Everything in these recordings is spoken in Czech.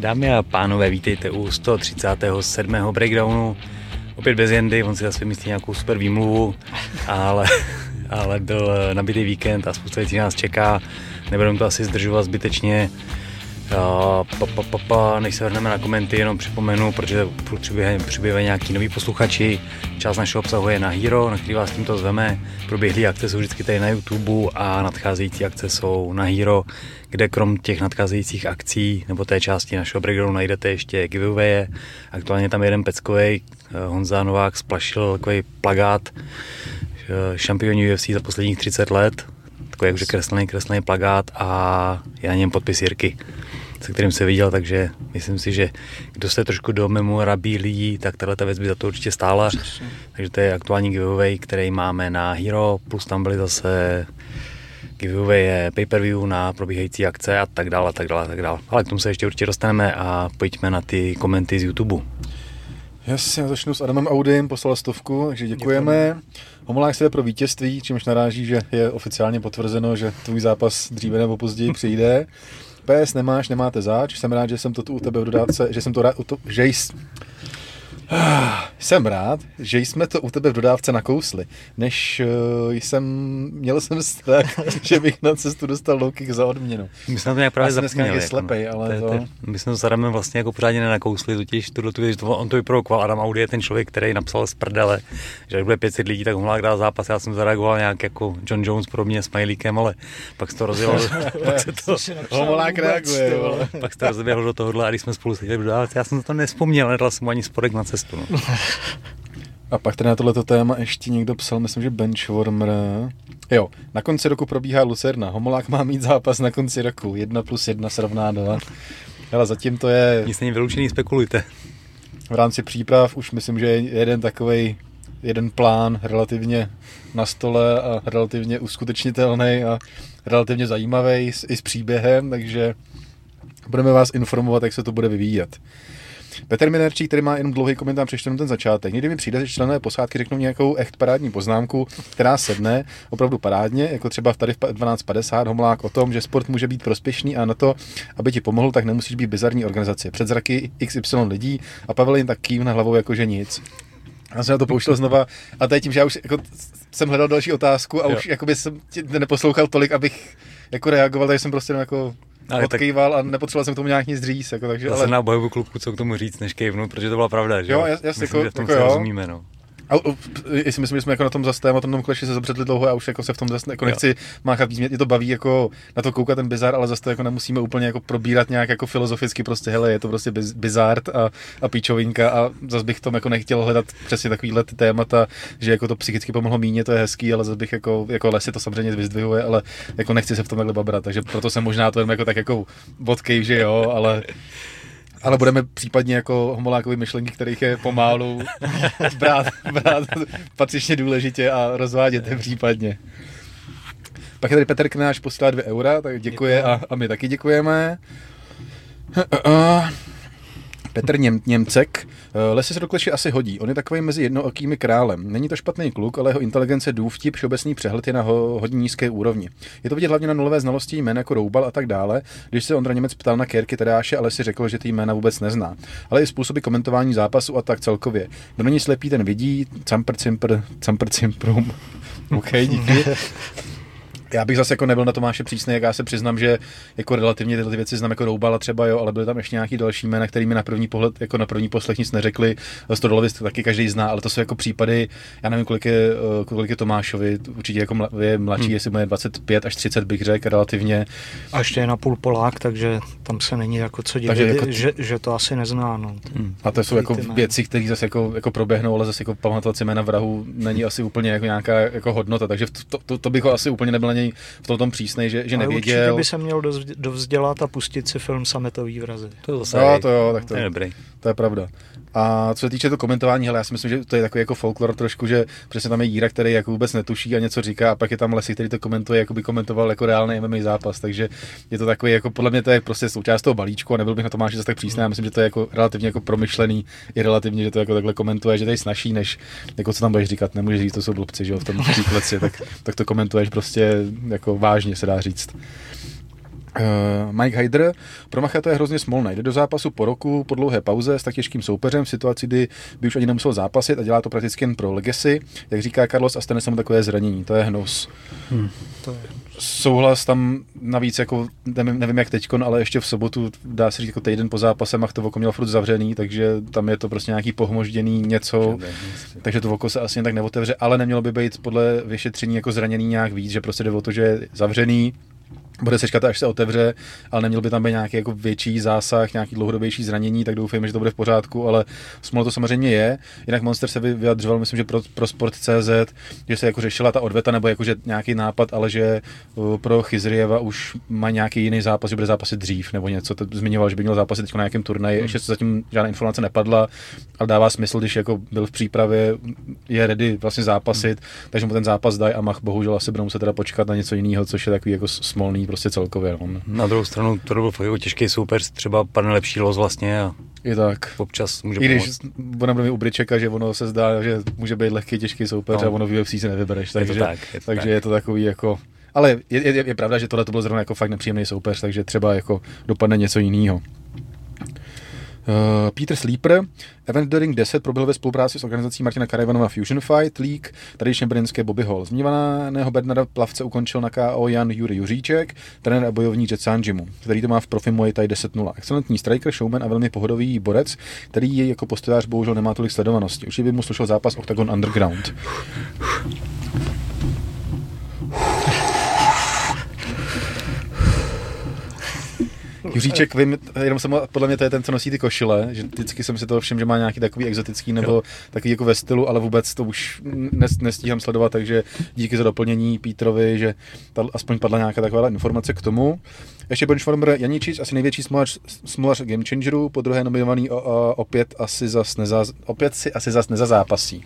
Dámy a pánové, vítejte u 137. breakdownu. Opět bez Jendy, on si zase myslí nějakou super výmluvu, ale, ale byl nabitý víkend a spousta věcí nás čeká. Nebudeme to asi zdržovat zbytečně. Pa, pa, pa, pa, než se vrhneme na komenty, jenom připomenu, protože přibývají nějaký noví posluchači. Část našeho obsahu je na Hero, na který vás tímto zveme. Proběhlé akce jsou vždycky tady na YouTube a nadcházející akce jsou na Hero, kde krom těch nadcházejících akcí nebo té části našeho breakdownu najdete ještě giveaway. Aktuálně tam jeden peckový Honza Novák splašil takový plagát šampioni UFC za posledních 30 let, takový jakože kreslený, kreslený plagát a je na něm podpis Jirky se kterým se viděl, takže myslím si, že kdo se trošku do memorabilií, tak tahle ta věc by za to určitě stála. Přesně. Takže to je aktuální giveaway, který máme na Hero, plus tam byly zase giveaway je pay-per-view na probíhající akce a tak dále, a tak dále, a tak dále. Ale k tomu se ještě určitě dostaneme a pojďme na ty komenty z YouTube. Jasně, začnu s Adamem Audym, poslal stovku, takže děkujeme. Děkujeme. Homolák se pro vítězství, čímž naráží, že je oficiálně potvrzeno, že tvůj zápas dříve nebo později přijde. PS nemáš, nemáte záč, jsem rád, že jsem to tu u tebe v dodávce, že jsem to rád, to, že jsi, jsem rád, že jsme to u tebe v dodávce nakousli, než uh, jsem, měl jsem strach, že bych na cestu dostal low kick za odměnu. My jsme to nějak právě zapomněli. Jako, slepej, ale to, to... My jsme to s Adamem vlastně jako pořádně nenakousli, totiž tuhle tu to, on to vyprovokoval. Adam Audi je ten člověk, který napsal z prdele, že jak bude 500 lidí, tak mohla dát zápas. Já jsem zareagoval nějak jako John Jones pro mě smajlíkem, ale pak se to rozjelo. pak se to, Homolák reaguje. pak se to rozběhlo do tohohle a když jsme spolu seděli v dodávce, já jsem to nespomněl, nedal jsem ani spodek na cestu. No. A pak tady na tohleto téma ještě někdo psal, myslím, že Benchwarmer. Jo, na konci roku probíhá Lucerna. Homolák má mít zápas na konci roku. Jedna plus jedna srovná dva. Ale zatím to je... Nic není vyloučený, spekulujte. V rámci příprav už myslím, že je jeden takový jeden plán relativně na stole a relativně uskutečnitelný a relativně zajímavý i s příběhem, takže budeme vás informovat, jak se to bude vyvíjet. Petr Minerčík, který má jenom dlouhý komentář, přečtu ten začátek. Někdy mi přijde, že členové posádky řeknou nějakou echt parádní poznámku, která sedne opravdu parádně, jako třeba tady v 1250 homlák o tom, že sport může být prospěšný a na to, aby ti pomohl, tak nemusíš být bizarní organizace. Před zraky XY lidí a Pavel jen tak kývne hlavou jako že nic. Já jsem na to pouštěl znova a teď tím, že já už jako, jsem hledal další otázku a jo. už jakoby jsem tě neposlouchal tolik, abych jako reagoval, takže jsem prostě jako ale odkýval tak... a nepotřeboval jsem k tomu nějak nic říct. Jako, takže, ale... na bojovou klubku, co k tomu říct, než kejvnout, protože to byla pravda, že jo? jasně, Myslím, jako, že v tom jako se jo. rozumíme, no. A, jestli myslím, že jsme jako na tom zase tématem tom kleši se zabředli dlouho a už jako se v tom zase jako nechci máchat víc. Mě to baví jako na to koukat ten bizar, ale zase to jako nemusíme úplně jako probírat nějak jako filozoficky, prostě hele, je to prostě biz, bizart a, a píčovinka a zase bych tom jako nechtěl hledat přesně takovýhle ty témata, že jako to psychicky pomohlo míně, to je hezký, ale zase bych jako, jako lesy to samozřejmě vyzdvihuje, ale jako nechci se v tom takhle babrat, takže proto jsem možná to jenom jako tak jako vodkej, že jo, ale ale budeme případně jako homolákovi myšlenky, kterých je pomálu, brát, brát patřičně důležitě a rozvádět je případně. Pak je tady Petr Knáš posílá dvě eura, tak děkuje a, a my taky děkujeme. Petr Něm, Němcek. Eh, Lesy se do kleši asi hodí. On je takový mezi jednookými králem. Není to špatný kluk, ale jeho inteligence, důvtip, všeobecný přehled je na ho, hodně nízké úrovni. Je to vidět hlavně na nulové znalosti jmén jako Roubal a tak dále. Když se Ondra Němec ptal na Kérky Tedáše, ale si řekl, že ty jména vůbec nezná. Ale i způsoby komentování zápasu a tak celkově. Kdo není slepý, ten vidí. Campr, cimpr, campr, cimprum. OK, díky. Já bych zase jako nebyl na Tomáše přísný, jak já se přiznám, že jako relativně tyhle věci znám jako Roubala třeba, jo, ale byly tam ještě nějaký další jména, který mi na první pohled, jako na první poslech nic neřekli. Stodolovi taky každý zná, ale to jsou jako případy, já nevím, kolik je, eh, kolik je Tomášovi, určitě jako je mladší, hmm. jestli mu je 25 až 30, bych řekl, relativně. A ještě je na půl Polák, takže tam se není jako co divit, jako t... že, že, to asi nezná. No. Hmm. A to jsou jako věci, které zase jako, jako proběhnou, ale zase jako pamatovat si jména vrahu není asi úplně jako nějaká jako hodnota, takže to, to, to bych ho asi úplně nebyl něj v tom přísnej, že, že nevěděl. určitě by se měl dovzdělat a pustit si film Sametový vrazy. To, zase no, to jo, tak to, je dobrý. To je pravda. A co se týče to komentování, hele, já si myslím, že to je takový jako folklor trošku, že přesně tam je Jíra, který jako vůbec netuší a něco říká, a pak je tam Lesy, který to komentuje, jako by komentoval jako reálný MMA zápas, takže je to takový, jako podle mě to je prostě součást toho balíčku a nebyl bych na to máš zase tak přísný. Já myslím, že to je jako relativně jako promyšlený, i relativně, že to jako takhle komentuje, že to je snažší, než jako co tam budeš říkat, nemůžeš říct, to jsou blbci, že jo, v tom příkleci, tak, tak to komentuješ prostě jako vážně se dá říct. Uh, Mike Hyder, pro Macha to je hrozně smolné. Jde do zápasu po roku, po dlouhé pauze s tak těžkým soupeřem v situaci, kdy by už ani nemusel zápasit a dělá to prakticky jen pro legacy. Jak říká Carlos, a stane se mu takové zranění. To je hnus. Hmm. To je... Souhlas tam navíc, jako nevím, nevím jak teď, ale ještě v sobotu, dá se říct, jako týden po zápase, Mach to oko měl furt zavřený, takže tam je to prostě nějaký pohmožděný něco, takže to oko se asi tak neotevře, ale nemělo by být podle vyšetření jako zraněný nějak víc, že prostě jde o to, že je zavřený, bude se čekat, až se otevře, ale neměl by tam být nějaký jako větší zásah, nějaký dlouhodobější zranění, tak doufejme, že to bude v pořádku, ale smolo to samozřejmě je. Jinak Monster se vyjadřoval, myslím, že pro, pro Sport.cz, že se jako řešila ta odveta nebo jako, že nějaký nápad, ale že uh, pro Chyzrieva už má nějaký jiný zápas, že bude zápasit dřív nebo něco. To zmiňoval, že by měl zápasit teď na nějakém turnaji. Hmm. Ještě zatím žádná informace nepadla, ale dává smysl, když jako byl v přípravě, je ready vlastně zápasit, hmm. takže mu ten zápas dají a Mach bohužel asi budou muset teda počkat na něco jiného, což je takový jako smolný prostě celkově. No. Na druhou stranu to byl fakt jako těžký soupeř, třeba padne lepší los vlastně a i tak. Občas může I když pomoct. ona bude u Bričeka, že ono se zdá, že může být lehký, těžký soupeř no. a ono v UFC se nevybereš. Takže, je to tak, je to takže tak. je to takový jako... Ale je, je, je, pravda, že tohle to byl zrovna jako fakt nepříjemný soupeř, takže třeba jako dopadne něco jiného. Uh, Peter Sleeper, Event During 10 proběhl ve spolupráci s organizací Martina Karajvanova Fusion Fight League, tradičně brněnské Bobby Hall. Zmiňovaného Bernarda Plavce ukončil na KO Jan Juri Juříček, trenér a bojovník Jet Sanjimu, který to má v profi Muay Thai 10-0. Excelentní striker, showman a velmi pohodový borec, který je jako postojář bohužel nemá tolik sledovanosti. Určitě by mu slušel zápas Octagon Underground. Juříček, vím, jenom jsem, podle mě to je ten, co nosí ty košile, že vždycky jsem si to všiml, že má nějaký takový exotický nebo jo. takový jako ve stylu, ale vůbec to už nes, nestíhám sledovat, takže díky za doplnění Pítrovi, že ta, aspoň padla nějaká taková informace k tomu. Ještě benchwarmer Janičič, asi největší smolař, smolař Game Changeru, po druhé nominovaný o, o, opět asi zas neza, opět si asi zas nezazápasí.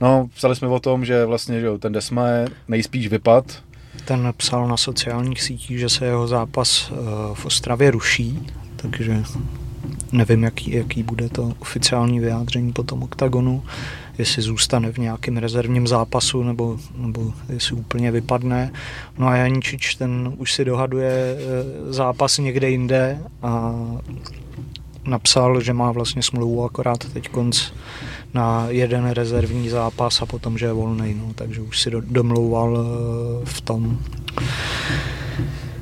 No, psali jsme o tom, že vlastně že ten Desma je nejspíš vypad, ten psal na sociálních sítích, že se jeho zápas eh, v Ostravě ruší, takže nevím, jaký, jaký bude to oficiální vyjádření po tom oktagonu, jestli zůstane v nějakém rezervním zápasu, nebo, nebo jestli úplně vypadne. No a Janičič, ten už si dohaduje eh, zápas někde jinde a napsal, že má vlastně smlouvu akorát teď konc na jeden rezervní zápas a potom, že je volný, no, takže už si do, domlouval eh, v tom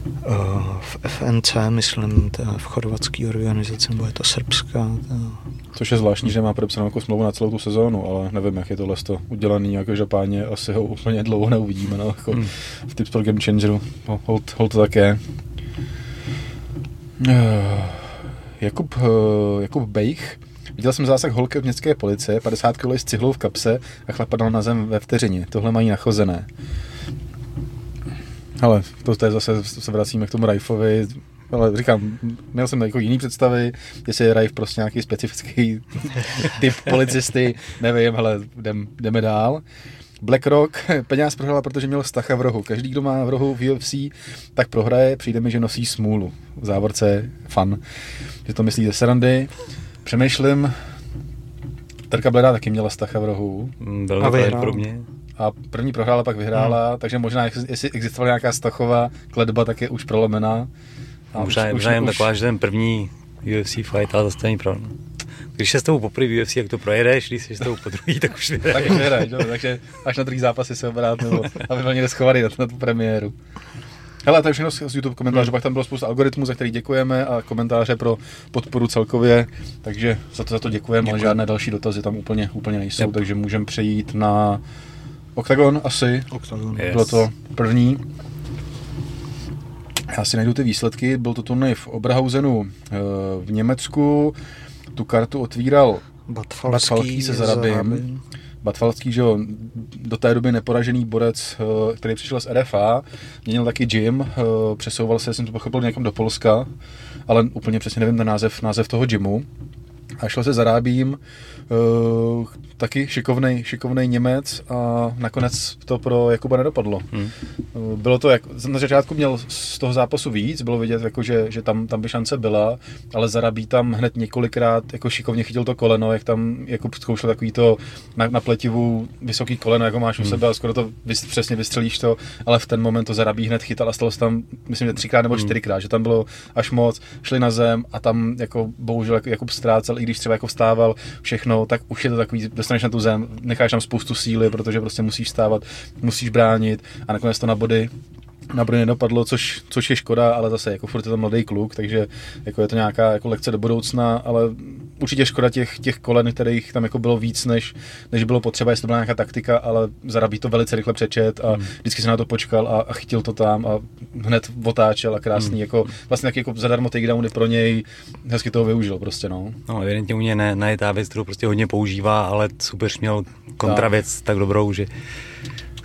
eh, v FNC, myslím, v chorvatské organizaci, nebo je to srbská. Což je zvláštní, že má podepsanou jako smlouvu na celou tu sezónu, ale nevím, jak je tohle to udělaný, jako páně asi ho úplně dlouho neuvidíme, no, jako hmm. v Tipsport Game Changeru, hold, hold to tak je. Uh, Jakub, Jakub Bejch Viděl jsem zásah holky od městské policie, 50 kg s cihlou v kapse a chlap padal na zem ve vteřině. Tohle mají nachozené. Ale to, to je zase, se vracíme k tomu Rajfovi, ale říkám, měl jsem jako jiný představy, jestli je Rajf prostě nějaký specifický typ policisty, nevím, ale jdem, jdeme dál. BlackRock peněz prohrál, protože měl Stacha v rohu. Každý, kdo má v rohu v UFC, tak prohraje. Přijde mi, že nosí smůlu. V závorce fan. Že to myslí ze srandy. Přemýšlím, Terka Bleda taky měla Stacha v rohu. Mm, byl a pro mě. A první prohrála, pak vyhrála, hmm. takže možná, jestli existovala nějaká Stachová kledba, tak je už prolomená. A možná, už, možná už, jen už... taková, že ten první UFC fight, ale zase není pro. Když se s tou poprvé v UFC, jak to projedeš, když jsi s tou po druhý, tak už vyhraješ. tak už vyhraješ, takže až na druhý zápasy se obrát, nebo aby byl někde schovaný na, na tu premiéru. Hele, to je všechno z YouTube komentářů, hmm. pak tam bylo spousta algoritmů, za který děkujeme a komentáře pro podporu celkově, takže za to, za to děkujeme, ale žádné další dotazy tam úplně, úplně nejsou, yep. takže můžeme přejít na Octagon asi. Octagon. Yes. Bylo to první. Já si najdu ty výsledky, byl to turnaj v Oberhausenu eh, v Německu, tu kartu otvíral Batfalský, Batfalský se Zarabim. Batvalský, že jo, do té doby neporažený borec, eh, který přišel z RFA, měnil taky gym, eh, přesouval se, jsem to pochopil, někam do Polska, ale úplně přesně nevím ten název, název toho gymu. a šel se zarábím, uh, taky šikovný, šikovný Němec a nakonec to pro Jakuba nedopadlo. Hmm. Uh, bylo to, jak, na začátku měl z toho zápasu víc, bylo vidět, jako, že, že tam, tam by šance byla, ale Zarabí tam hned několikrát jako šikovně chytil to koleno, jak tam jako zkoušel takový to na, na pletivu vysoký koleno, jako máš u hmm. sebe a skoro to vys, přesně vystřelíš to, ale v ten moment to Zarabí hned chytal a stalo se tam, myslím, že třikrát nebo hmm. čtyřikrát, že tam bylo až moc, šli na zem a tam jako bohužel Jakub ztrácel, i když třeba jako vstával všechno, tak už je to takový, dostaneš na tu zem, necháš tam spoustu síly, protože prostě musíš vstávat, musíš bránit a nakonec to na body na body nedopadlo, což, což je škoda, ale zase jako furt je to mladý kluk, takže jako je to nějaká jako lekce do budoucna, ale určitě škoda těch, těch kolen, kterých tam jako bylo víc, než, než bylo potřeba, jestli to byla nějaká taktika, ale Zarabí to velice rychle přečet a hmm. vždycky se na to počkal a, a chytil to tam a hned otáčel a krásný, hmm. jako vlastně tak jako zadarmo takedowny pro něj, hezky toho využil prostě, no. No, evidentně u něj ne, ne je ta věc, kterou prostě hodně používá, ale super měl kontravěc tak. tak dobrou, že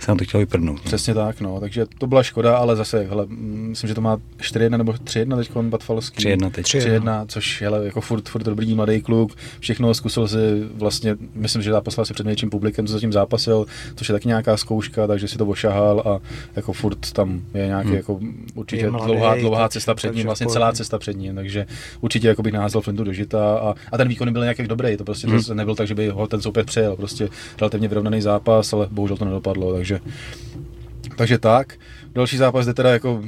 se nám to chtělo vyprdnout. No. Přesně tak, no, takže to byla škoda, ale zase, hele, myslím, že to má 4-1 nebo 3-1 teď Batfalský. 3-1 teď. 3-1, což hele, jako furt, furt dobrý mladý kluk, všechno zkusil si vlastně, myslím, že zápasil si před něčím publikem, co zatím zápasil, což je taky nějaká zkouška, takže si to ošahal a jako furt tam je nějaký hmm. jako určitě mladý, dlouhá, dlouhá cesta před ním, vlastně celá cesta před ním, takže určitě jako bych naházel Flintu do žita a, a ten výkon byl nějak dobrý, to prostě hmm. to nebyl tak, že by ho ten soupeř přejel, prostě relativně vyrovnaný zápas, ale bohužel to nedopadlo, takže takže tak. Další zápas, kde teda jako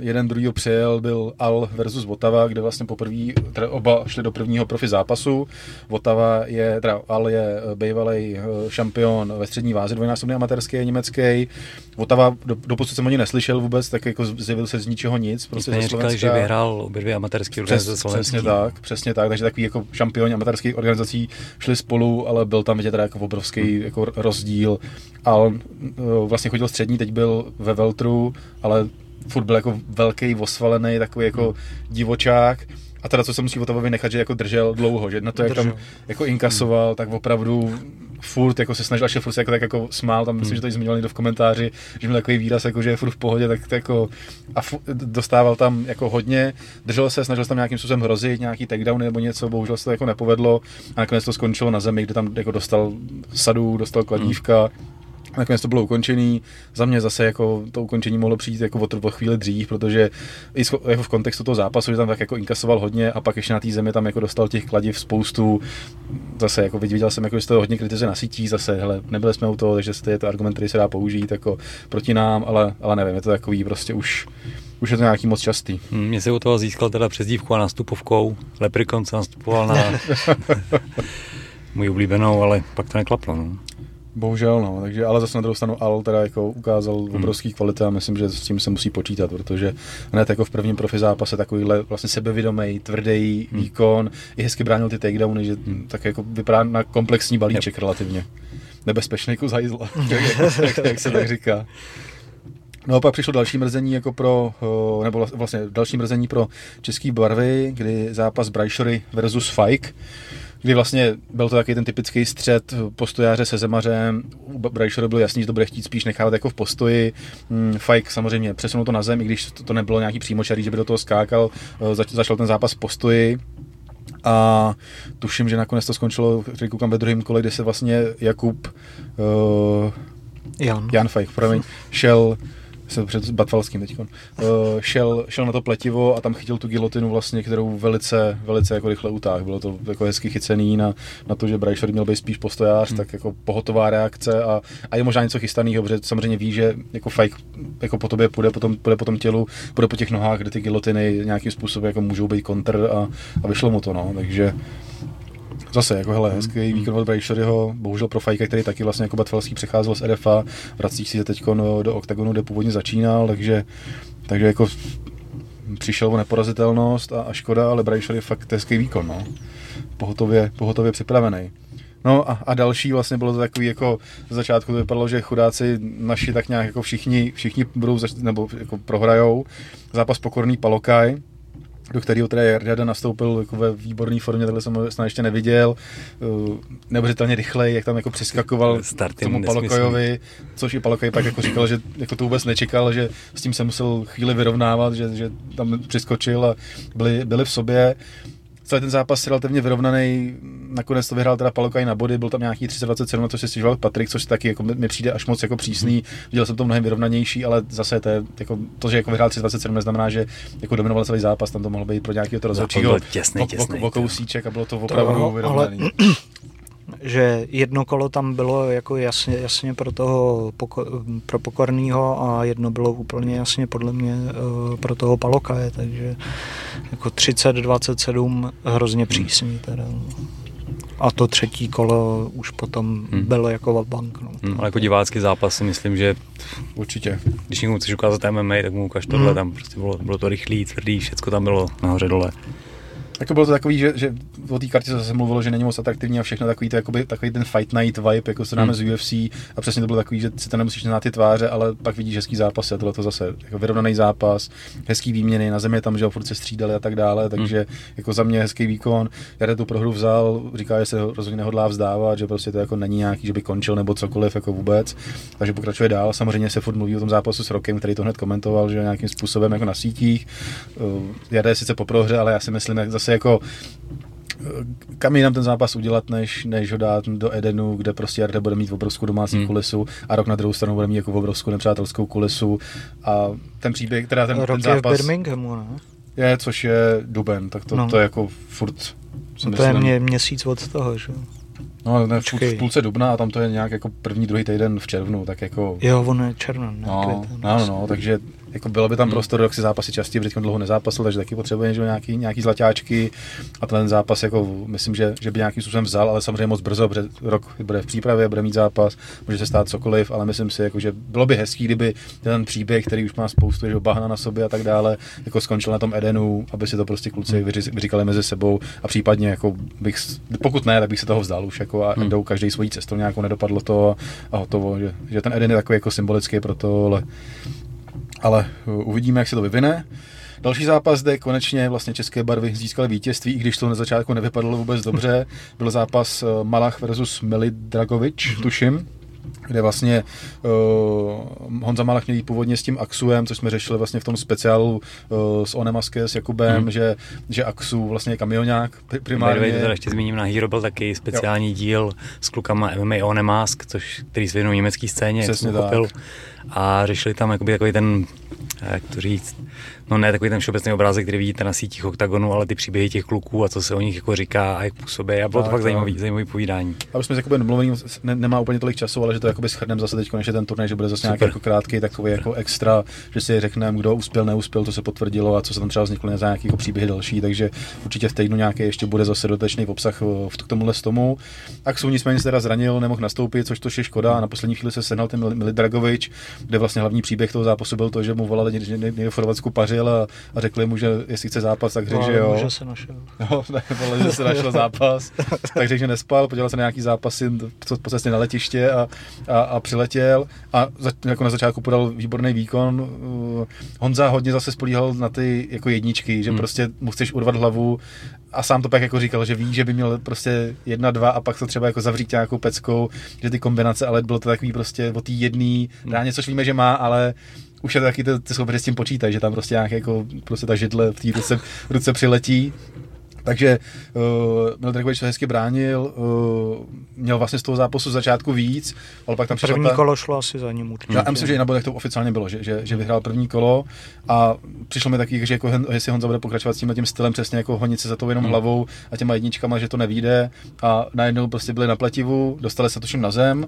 jeden druhý přejel, byl Al versus Votava, kde vlastně poprvé oba šli do prvního profi zápasu. Votava je, teda Al je bývalý eh, šampion ve střední váze, dvojnásobný amatérský Německý. Votava, do, doposud jsem o ní neslyšel vůbec, tak jako zjevil se z ničeho nic. Prostě ze říkali, že vyhrál obě dvě amatérské organizace Přes, Přesně tak, přesně tak, takže takový jako šampioni amatérských organizací šli spolu, ale byl tam vidět teda jako obrovský hmm. jako rozdíl. Al eh, vlastně chodil střední, teď byl ve Veltru, ale furt byl jako velký, osvalený, takový jako hmm. divočák. A teda, co se musí Votavovi nechat, že jako držel dlouho, že na to, jak tam jako inkasoval, hmm. tak opravdu furt jako se snažil, až furt se jako, tak jako smál, tam myslím, hmm. že to i zmiňoval někdo v komentáři, že měl takový výraz, jako, že je furt v pohodě, tak, tak jako a fu, dostával tam jako hodně, držel se, snažil se tam nějakým způsobem hrozit, nějaký takedowny nebo něco, bohužel se to jako nepovedlo a nakonec to skončilo na zemi, kde tam jako dostal sadu, dostal kladívka, hmm Nakonec to bylo ukončený. Za mě zase jako to ukončení mohlo přijít jako o, chvíli dřív, protože i jako v kontextu toho zápasu, že tam tak jako inkasoval hodně a pak ještě na té zemi tam jako dostal těch kladiv spoustu. Zase jako viděl jsem, jako, že to hodně kritizuje na sítí, zase hele, nebyli jsme u toho, takže je to argument, který se dá použít jako proti nám, ale, ale nevím, je to takový prostě už už je to nějaký moc častý. Hmm, mě se u toho získal teda přezdívku a nastupovkou. Leprikon se nastupoval na můj oblíbenou, ale pak to neklaplo. No. Bohužel, no, takže, ale zase na druhou stranu Al teda jako ukázal hmm. obrovský kvality a myslím, že s tím se musí počítat, protože hned jako v prvním profi zápase takovýhle vlastně sebevědomý, tvrdý hmm. výkon, i hezky bránil ty takedowny, že hmm. tak jako vypadá na komplexní balíček yep. relativně. Nebezpečný kus hajzla, jak, jak, jak, se tak říká. No a pak přišlo další mrzení jako pro, eh, nebo vlastně další mrzení pro český barvy, kdy zápas Brajšory versus Fike kdy vlastně byl to taky ten typický střed postojáře se zemařem. U Brajšoru bylo jasný, že to bude chtít spíš nechávat jako v postoji. Hmm, Fajk samozřejmě přesunul to na zem, i když to, to nebylo nějaký přímočarý, že by do toho skákal. Eh, Zač, začal ten zápas v postoji. A tuším, že nakonec to skončilo, koukám ve druhém kole, kde se vlastně Jakub uh, Jan. Jan Fajk, promiň, šel jsem před Batvalským teď, uh, šel, šel na to pletivo a tam chytil tu gilotinu vlastně, kterou velice, velice jako rychle utáhl. Bylo to jako hezky chycený na, na to, že Brajšor měl být spíš postojář, hmm. tak jako pohotová reakce a, a je možná něco chystaného, protože samozřejmě ví, že jako fajk jako po tobě půjde, potom, půjde po tom tělu, půjde po těch nohách, kde ty gilotiny nějakým způsobem jako můžou být kontr a, a vyšlo mu to, no, takže Zase, jako hele, hezký mm. výkon od Brajšeryho, bohužel pro Fajka, který taky vlastně jako Batfelský přecházel z RFA, vrací si se teď no, do OKTAGONu, kde původně začínal, takže, takže jako přišel o neporazitelnost a, a škoda, ale Brajšer je fakt hezký výkon, no. Pohotově, pohotově připravený. No a, a další vlastně bylo to takový jako z začátku to vypadalo, že chudáci naši tak nějak jako všichni, všichni budou zač- nebo jako prohrajou. Zápas pokorný Palokaj, do kterého teda Jarda nastoupil jako ve výborné formě, takhle jsem ho snad ještě neviděl, uh, neuvěřitelně rychlej, jak tam jako přeskakoval Startem tomu Palokojovi, což i Palokoj pak jako říkal, že jako to vůbec nečekal, že s tím se musel chvíli vyrovnávat, že, že tam přiskočil a byli, byli v sobě celý ten zápas relativně vyrovnaný. Nakonec to vyhrál teda Palokaj na body, byl tam nějaký 327, na to si stěžoval Patrik, což taky jako mi přijde až moc jako přísný. Viděl jsem to mnohem vyrovnanější, ale zase to, je, jako, to že jako vyhrál 327, neznamená, že jako dominoval celý zápas, tam to mohlo být pro nějakého to rozhodčího těsný, těsný, kousíček a bylo to opravdu to, vyrovnaný. Ale že jedno kolo tam bylo jako jasně, jasně pro toho poko, pro pokorného a jedno bylo úplně jasně podle mě uh, pro toho Palokaje, takže jako 30-27 hrozně přísný teda. A to třetí kolo už potom hmm. bylo jako bank. No. Hmm, ale jako divácký zápas si myslím, že určitě. Když někomu chceš ukázat MMA, tak mu ukáž tohle, hmm. tam prostě bylo, bylo to rychlý, tvrdý, všechno tam bylo nahoře dole. Jako bylo to takový, že, že o té kartě se mluvilo, že není moc atraktivní a všechno takový, to, jakoby, takový ten fight night vibe, jako se dáme hmm. z UFC a přesně to bylo takový, že si to nemusíš znát ty tváře, ale pak vidíš hezký zápas a tohle to zase jako vyrovnaný zápas, hezký výměny, na zemi tam, že ho furt se střídali a tak dále, takže hmm. jako za mě hezký výkon. Jarek tu prohru vzal, říká, že se rozhodně nehodlá vzdávat, že prostě to jako není nějaký, že by končil nebo cokoliv jako vůbec, takže pokračuje dál. Samozřejmě se furt mluví o tom zápasu s Rokem, který to hned komentoval, že nějakým způsobem jako na sítích. Jarek sice po prohře, ale já si myslím, že zase jako kam jinam ten zápas udělat, než, než ho dát do Edenu, kde prostě Jarda bude mít obrovskou domácí hmm. kulisu a rok na druhou stranu bude mít jako obrovskou nepřátelskou kulisu a ten příběh, teda ten, rok ten zápas... je v Birminghamu, ne? Je, což je duben, tak to, no. to je jako furt... No to je mě, měsíc od toho, že? No, ne, v, v půlce dubna a tam to je nějak jako první, druhý týden v červnu, tak jako... Jo, on je červen, ne no, květen, no, no, no, takže jako bylo by tam hmm. prostor, jak si zápasy častěji, protože dlouho nezápasil, takže taky potřebuje že, nějaký, nějaký zlatáčky a ten zápas jako myslím, že, že by nějakým způsobem vzal, ale samozřejmě moc brzo, protože rok bude v přípravě, bude mít zápas, může se stát cokoliv, ale myslím si, jako, že bylo by hezký, kdyby ten příběh, který už má spoustu že, bahna na sobě a tak dále, jako skončil na tom Edenu, aby si to prostě kluci hmm. vyříkali mezi sebou a případně jako bych, pokud ne, tak bych se toho vzdal už jako a hmm. jdou každý svojí cestou nějakou, nedopadlo to a hotovo, že, že ten Eden je takový jako symbolický pro to, ale ale uh, uvidíme, jak se to vyvine. Další zápas, kde konečně vlastně české barvy získaly vítězství, i když to na začátku nevypadalo vůbec dobře. Byl zápas uh, Malach versus Meli Dragovič, mhm. tuším kde vlastně uh, Honza Malach měl původně s tím Axuem, což jsme řešili vlastně v tom speciálu uh, s Onemaske, s Jakubem, hmm. že, že Axu vlastně je kamionák primárně. to teda ještě zmíním, na Hero byl taky speciální jo. díl s klukama MMA Onemask, což, který se věnují německé scéně, Přesně jak jsem. A řešili tam jakoby takový ten, jak to říct, no ne takový ten všeobecný obrázek, který vidíte na sítích oktagonu, ale ty příběhy těch kluků a co se o nich jako říká a jak působí. A bylo tak, to fakt zajímavý, zajímavý povídání. A už jsme jakoby domluvený, ne, nemá úplně tolik času, ale že to jakoby schrneme zase teď konečně ten turnaj, že bude zase nějaký jako krátký takový jako extra, že si řekneme, kdo uspěl, neuspěl, to se potvrdilo a co se tam třeba vzniklo za nějaký jako příběhy další, takže určitě v týdnu nějaký ještě bude zase dotečný obsah v k tomuhle z tomu. Aksu nicméně se teda zranil, nemohl nastoupit, což to je škoda. A na poslední chvíli se sehnal ten Milidragovič, kde vlastně hlavní příběh toho zápasu byl to, že mu volali někde v Chorvatsku pařil a, a řekli mu, že jestli chce zápas, tak řekl, no, že jo. Že se našel. Jo, ne, vole, že se našel zápas, tak řekl, že nespal, podíval se na nějaký zápasy po cestě na letiště a, a, a přiletěl a za, jako na začátku podal výborný výkon. Uh, Honza hodně zase spolíhal na ty jako jedničky, že hmm. prostě mu chceš urvat hlavu a sám to pak jako říkal, že ví, že by měl prostě jedna, dva a pak to třeba jako zavřít nějakou peckou, že ty kombinace, ale bylo to takový prostě o té jedné hmm. ráně, což víme, že má, ale už je to taky ty, ty soupeři s tím počítají, že tam prostě nějak jako prostě ta židle v té ruce, ruce přiletí takže uh, Mil Dragovič to hezky bránil, uh, měl vlastně z toho zápasu začátku víc, ale pak tam přišel... První ta... kolo šlo asi za ním určitě. Já myslím, že i na bodech to oficiálně bylo, že, že, že vyhrál první kolo a přišlo mi taky, že jako, jestli Honza bude pokračovat s tím, tím stylem přesně jako honit se za to jenom hmm. hlavou a těma jedničkama, že to nevíde a najednou prostě byli na pletivu, dostali se tuším na zem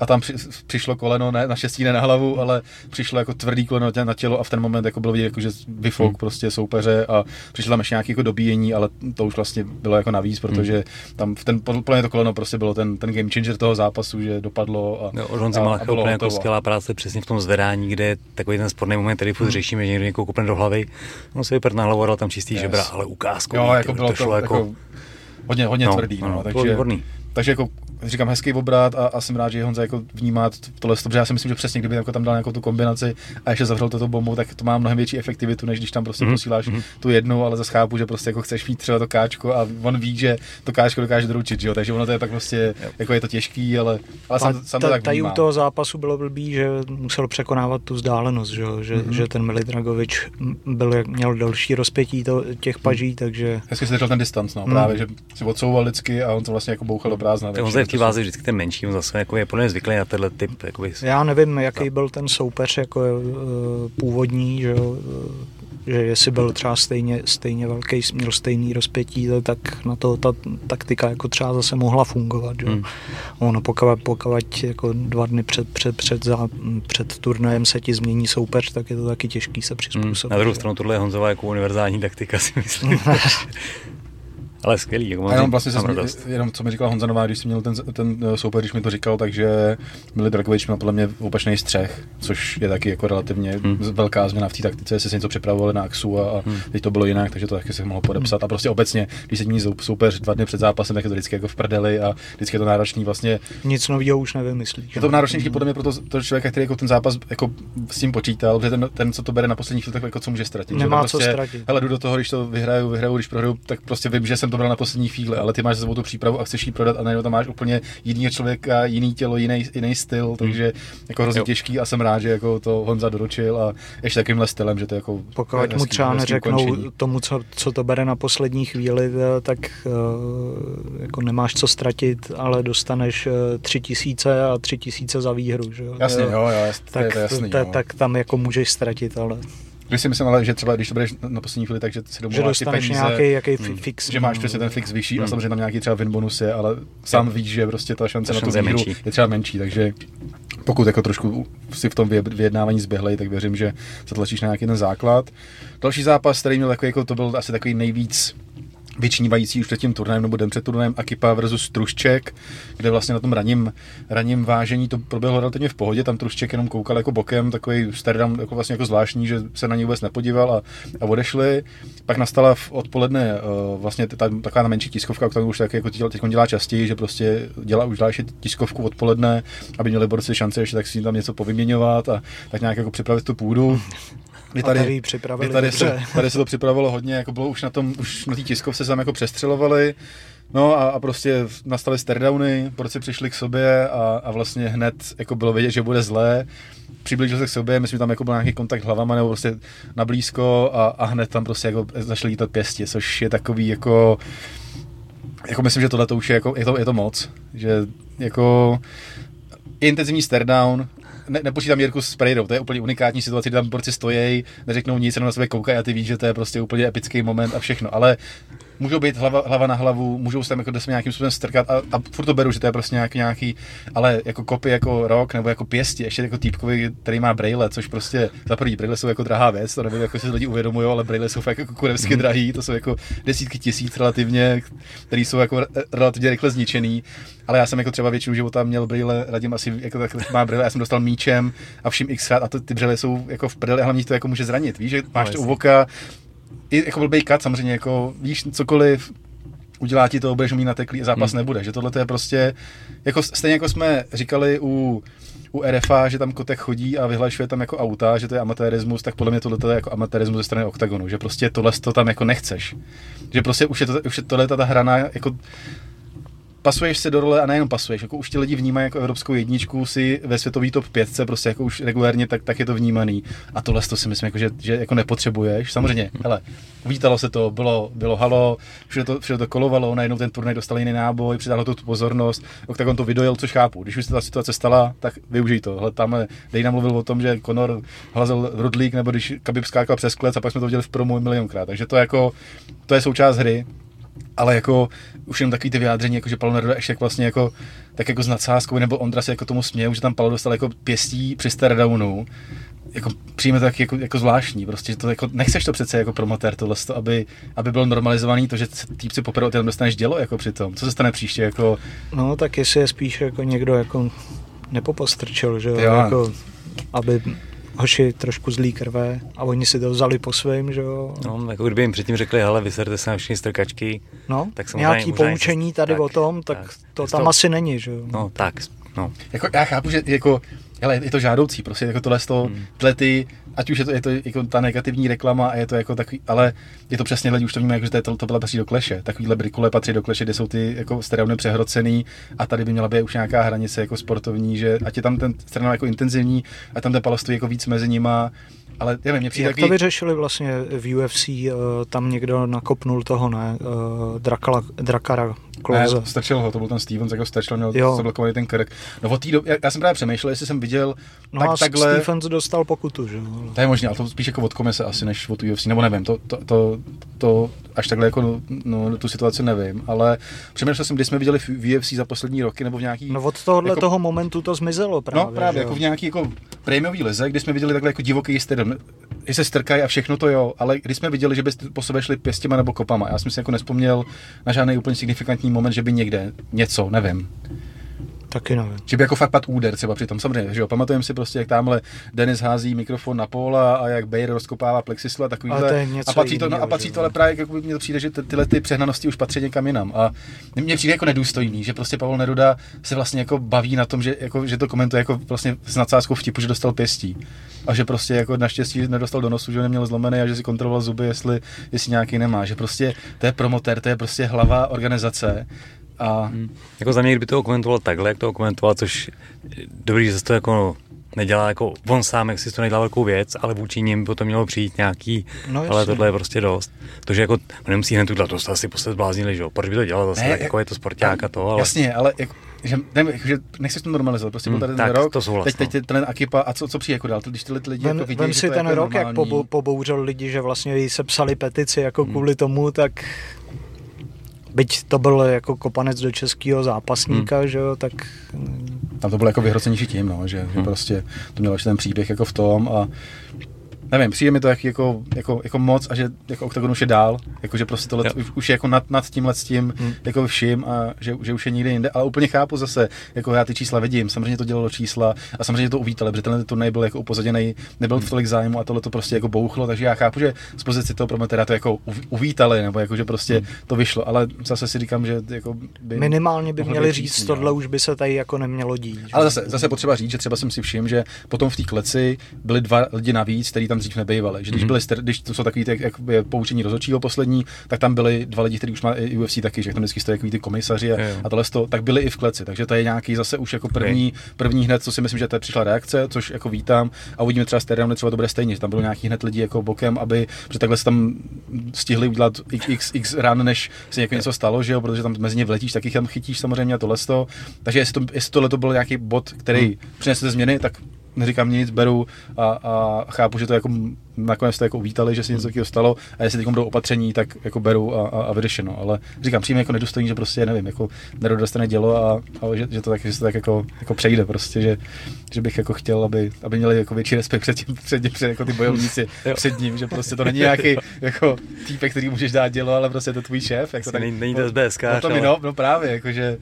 a tam při, přišlo koleno, ne, na šestí ne na hlavu, ale přišlo jako tvrdý koleno na tělo a v ten moment jako bylo vidět, jako, že vyfouk hmm. prostě soupeře a přišlo tam ještě nějaké jako dobíjení, ale to už vlastně bylo jako navíc, protože hmm. tam v ten plně to koleno prostě bylo ten, ten game changer toho zápasu, že dopadlo a, no, Honza Malach úplně jako skvělá práce přesně v tom zvedání, kde je takový ten sporný moment, který furt hmm. řešíme, že někdo někoho kopne do hlavy, on se vyprt na hlavu a dal tam čistý yes. žebra, ale ukázku. Jo, jako bylo to, to šlo jako, jako hodně, hodně no, tvrdý. No, no, takže, výborný. Takže jako říkám, hezký obrat a, a jsem rád, že Honza jako vnímá tohle, protože já si myslím, že přesně kdyby jako tam dal nějakou tu kombinaci a ještě zavřel toto bombou, tak to má mnohem větší efektivitu, než když tam prostě mm-hmm. posíláš mm-hmm. tu jednu, ale zase chápu, že prostě jako chceš mít třeba to káčko a on ví, že to káčko dokáže doručit, že jo? takže ono to je tak prostě, jako je to těžký, ale, ale sám, sám to tak Tady u toho zápasu bylo blbý, že musel překonávat tu vzdálenost, že, že, mm-hmm. že ten Milidragovič byl, měl další rozpětí to, těch paží, takže... Hezky se ten distanc, no, mm. právě, že si odsouval vždycky a on to vlastně jako bouchal do prázdna. on se v té váze vždycky ten menší, on zase jako je podle mě zvyklý na tenhle typ. Jakoby... Já nevím, jaký byl ten soupeř jako uh, původní, že, uh, že jestli byl třeba stejně, stejně velký, měl stejný rozpětí, tak na to ta taktika jako třeba zase mohla fungovat. Že? Hmm. Ono pokud, pokud jako dva dny před, před, před, za, před turnajem se ti změní soupeř, tak je to taky těžký se přizpůsobit. Hmm. Na druhou stranu tohle je Honzová jako univerzální taktika si myslím. Ale skvělý. Jako a jenom vlastně se jenom co mi říkala Honza Nová, když jsi měl ten, ten eh, soupeř, když mi to říkal, takže Mili Dragovič měl podle mě opačný střech, což je taky jako relativně hmm. velká změna v té taktice, jestli se něco připravovali na Axu a, a hmm. teď to bylo jinak, takže to taky se mohlo podepsat. Hmm. A prostě obecně, když se mění soupeř dva dny před zápasem, tak je to vždycky jako v prdeli a vždycky je to náročný vlastně. Nic nového už nevymyslí. Je to náročnější hmm. podle mě pro to, to člověka, který jako ten zápas jako s tím počítal, že ten, ten co to bere na poslední chvíli, tak jako co může ztratit. Nemá že prostě, co ztratit. Hele, jdu do toho, když to vyhraju, vyhraju, když prohraju, tak prostě vím, že jsem to bral na poslední chvíli ale ty máš za sebou tu přípravu a chceš ji prodat a najednou tam máš úplně jiný člověka, jiný tělo, jiný, jiný styl, hmm. takže jako hrozně těžký a jsem rád, že jako to Honza doručil a ještě takovýmhle stylem, že to jako... Pokud mu třeba neřeknou ukončení. tomu, co, co to bere na poslední chvíli, eh, tak uh, jako nemáš co ztratit, ale dostaneš uh, tři tisíce a tři tisíce za výhru, že jo? Jasně, jo, jo, jasný, tak, to je, to jasný, jo. tak tam jako můžeš ztratit, ale když si myslím, ale že třeba když to budeš na poslední chvíli, takže si domluváš ty peníze, nějaký, jaký hmm, fix. Že máš přesně ten fix vyšší hmm. a samozřejmě tam nějaký třeba win bonus je, ale sám víš, že prostě ta šance ta na to výhru je, je třeba menší, takže pokud jako trošku si v tom vyjednávání zběhlej, tak věřím, že se tlačíš na nějaký ten základ. Další zápas, který měl takový, jako to byl asi takový nejvíc vyčnívající už před tím turnajem nebo den před turnajem Akipa versus Trušček, kde vlastně na tom raním, raním vážení to proběhlo relativně v pohodě, tam Trušček jenom koukal jako bokem, takový Sterdam jako vlastně jako zvláštní, že se na něj vůbec nepodíval a, a odešli. Pak nastala v odpoledne uh, vlastně ta, taková menší tiskovka, kterou už tak jako teď dělá častěji, že prostě dělá už další tiskovku odpoledne, aby měli borci šance ještě tak si tam něco povyměňovat a tak nějak jako připravit tu půdu. My tady, tady, připravili tady, se, tady se to připravilo hodně, jako bylo už na tom, už na té tiskovce se tam jako přestřelovali, No a, a prostě nastaly stardowny, porci přišli k sobě a, a vlastně hned jako bylo vidět, že bude zlé. Přiblížil se k sobě, myslím, že tam jako byl nějaký kontakt hlavama nebo prostě na blízko a, a hned tam prostě jako začali lítat pěstě, což je takový jako jako myslím, že tohle to už je, jako, je, to, je to moc, že jako intenzivní down, ne, nepočítám Jirku s Prejdou, to je úplně unikátní situace, kdy tam borci stojí, neřeknou nic, jenom na sebe koukají a ty víš, že to je prostě úplně epický moment a všechno, ale můžou být hlava, hlava na hlavu, můžou se tam jako nějakým způsobem strkat a, a furt to beru, že to je prostě nějaký, nějaký ale jako kopy jako rok nebo jako pěstě, ještě jako týpkovi, který má braille, což prostě za první braille jsou jako drahá věc, to nevím, jako si lidi uvědomují, ale braille jsou fakt jako kurevsky mm. drahý, to jsou jako desítky tisíc relativně, které jsou jako relativně rychle zničený, ale já jsem jako třeba většinu života měl brýle, radím asi jako tak má brýle, já jsem dostal míčem a vším xkrát a to, ty brýle jsou jako v prdeli a hlavně to jako může zranit, víš, že máš no, to u voka, i jako blbý kat samozřejmě, jako víš cokoliv, udělá ti to, budeš mít nateklý a zápas hmm. nebude. Že tohle je prostě, jako stejně jako jsme říkali u, u RFA, že tam kotek chodí a vyhlašuje tam jako auta, že to je amatérismus, tak podle mě tohle je jako amatérismus ze strany OKTAGONu, že prostě tohle to tam jako nechceš. Že prostě už je, to, už je tohle ta hrana jako pasuješ se do role a nejenom pasuješ, jako už ti lidi vnímají jako evropskou jedničku si ve světový top 5, prostě jako už regulárně tak, tak je to vnímaný. A tohle to si myslím, jako, že, že jako nepotřebuješ. Samozřejmě, hele, vítalo se to, bylo, bylo halo, všude to, všude to kolovalo, najednou ten turnaj dostal jiný náboj, přitáhlo to tu pozornost, tak on to vydojel, což chápu. Když už se ta situace stala, tak využij to. Hele, tam Dejna mluvil o tom, že Conor hlazel Rudlík, nebo když Khabib skákal přes klec a pak jsme to viděli v promu milionkrát. Takže to jako, to je součást hry ale jako už jenom takový ty vyjádření, jako že Palo Neruda ještě vlastně jako, tak jako s nadsázkou, nebo Ondra se jako tomu směje, že tam Palo dostal jako pěstí při Stardownu, jako přijme to tak jako, jako zvláštní, prostě to jako, nechceš to přece jako promotér tohle, aby, aby byl normalizovaný to, že týpci poprvé tam dostaneš dělo jako při tom. Co se stane příště jako? No tak jestli je spíš jako někdo jako nepopostrčil, že jo, jako, aby hoši trošku zlý krve a oni si to vzali po svým, že jo. No, jako kdyby jim předtím řekli, hele, vyserte se na všechny strkačky. No, tak nějaký možná poučení tady tak, o tom, tak, tak, to tam to- asi není, že jo. No, tak, no. Jako, já chápu, že jako, hele, je to žádoucí, prostě jako tohle, to, Hmm. tyhle ty, ať už je to, je to jako ta negativní reklama a je to jako takový, ale je to přesně lidi už to vnímají, jako, že to, to, to byla patří do kleše. Takovýhle brikule patří do kleše, kde jsou ty jako stereony přehrocený a tady by měla být už nějaká hranice jako sportovní, že ať je tam ten stran jako intenzivní a tam ten palast jako víc mezi nima, ale já nevím, mě přijde Jak to takový, vyřešili vlastně v UFC, eh, tam někdo nakopnul toho, ne, eh, Drakala, Drakara Klose. Ne, strčil ho, to byl ten Stevens, jako strčil, měl Jo. zablokovaný ten krk. No od té doby, já, já, jsem právě přemýšlel, jestli jsem viděl No tak, a takhle, Stephens dostal pokutu, že jo. To je možné, ale to spíš jako od komise asi, než od UFC, nebo nevím, to, to, to, to až takhle jako, no, no, tu situaci nevím, ale přemýšlel jsem, kdy jsme viděli v UFC za poslední roky, nebo v nějaký, No od tohohle Jako- toho momentu to zmizelo právě. no právě, jako v nějaký jako prémiový lize, kdy jsme viděli takhle jako divoký styl, že se strkají a všechno to jo, ale když jsme viděli, že by po sebe šli pěstěma nebo kopama, já jsem si jako nespomněl na žádný úplně signifikantní moment, že by někde něco, nevím. Taky nevím. Že by jako fakt pad úder třeba při tom, samozřejmě, že jo, pamatujeme si prostě, jak tamhle Denis hází mikrofon na póla a jak Bayer rozkopává plexislu a takovýhle. Ale to je něco a patří to, no, a patří to, ale právě jako mně to přijde, že ty, tyhle ty přehnanosti už patří někam jinam. A mně přijde jako nedůstojný, že prostě Pavel Neruda se vlastně jako baví na tom, že, jako, že to komentuje jako vlastně s nadsázkou vtipu, že dostal pěstí. A že prostě jako naštěstí nedostal do nosu, že neměl zlomený a že si kontroloval zuby, jestli, jestli nějaký nemá. Že prostě to je promotér, to je prostě hlava organizace. A Hmm. Jako za mě, kdyby to komentoval takhle, jak to komentoval, což je dobrý, že se to jako nedělá jako on sám, jak si to nedělá velkou věc, ale vůči ním by to mělo přijít nějaký, No, ale tohle je prostě dost. To, že jako on nemusí hned udělat, to jste asi prostě zbláznili, že jo, proč by to dělal zase, Ne, ne, tak jak- jako je to sporták a to, ale Jasně, ale jako, že, jako, že nechci to normalizovat, prostě byl Hmm, tady ten tak, rok, to souhlas, teď, teď no. je ten Akipa a co, co přijde jako dál, když tyhle lidi Vem, jako vidí, vem že si to ten jako rok, jak normální. pobou, pobouřil lidi, že vlastně jí sepsali petici jako kvůli tomu, tak byť to byl jako kopanec do českého zápasníka, že jo, tak Tam to bylo jako vyhrocenější tím, no, že, Hmm. že prostě to mělo ten příběh jako v tom a nevím, přijde mi to jak, jako, jako, jako moc a že jako OKTAGON už je dál, jako že prostě tohle Jo. už, už, je jako nad, nad tímhle s tím Hmm. jako vším a že, že, už je nikde jinde, ale úplně chápu zase, jako já ty čísla vidím, samozřejmě to dělalo čísla a samozřejmě to uvítali, protože tenhle turnaj byl jako upozaděný, nebyl v tolik zájmu a tohle to prostě jako bouchlo, takže já chápu, že z pozice toho promotéra to jako uv- uvítali, nebo jako že prostě Hmm. to vyšlo, ale zase si říkám, že jako by minimálně by měli říct, víc, tohle už by se tady jako nemělo dít. že? Ale zase, zase potřeba říct, že třeba jsem si všiml, že potom v té kleci byli dva lidi navíc, kteří tam dřív nebejvali. Že když, Mhm. byli, ster- když to jsou takový ty, jak je poučení rozhodčího poslední, tak tam byli dva lidi, kteří už má i UFC taky, že tam vždycky stojí ty komisaři a, a tohle to, tak byli i v kleci. Takže to je nějaký zase už jako první, první hned, co si myslím, že to je přišla reakce, což jako vítám. A uvidíme třeba s Terem, třeba to bude stejně, že tam bylo nějaký hned lidi jako bokem, aby, protože takhle se tam stihli udělat x, x, x ran, než se jako něco stalo, že jo, protože tam mezi ně vletíš, taky tam chytíš samozřejmě a tohle to. Takže jestli, to, jestli tohle to byl nějaký bod, který Hmm. přinese změny, tak neříkám nic, beru a, a chápu, že to jako nakonec to jako uvítali, že se něco takového stalo a jestli teď budou opatření, tak jako beru a, a, a vyřešeno. Ale říkám, přijím jako nedostojný, že prostě nevím, jako nedostane dělo a, a že, že, to tak, že se to tak jako, jako přejde prostě, že, že bych jako chtěl, aby, aby měli jako větší respekt před tím, před, tím, před jako ty bojovníci Jo. před ním, že prostě to není nějaký jako týpek, který můžeš dát dělo, ale prostě je to tvůj šéf. Jako Není- není to SBS no, to mi, ale- no, no, právě, jakože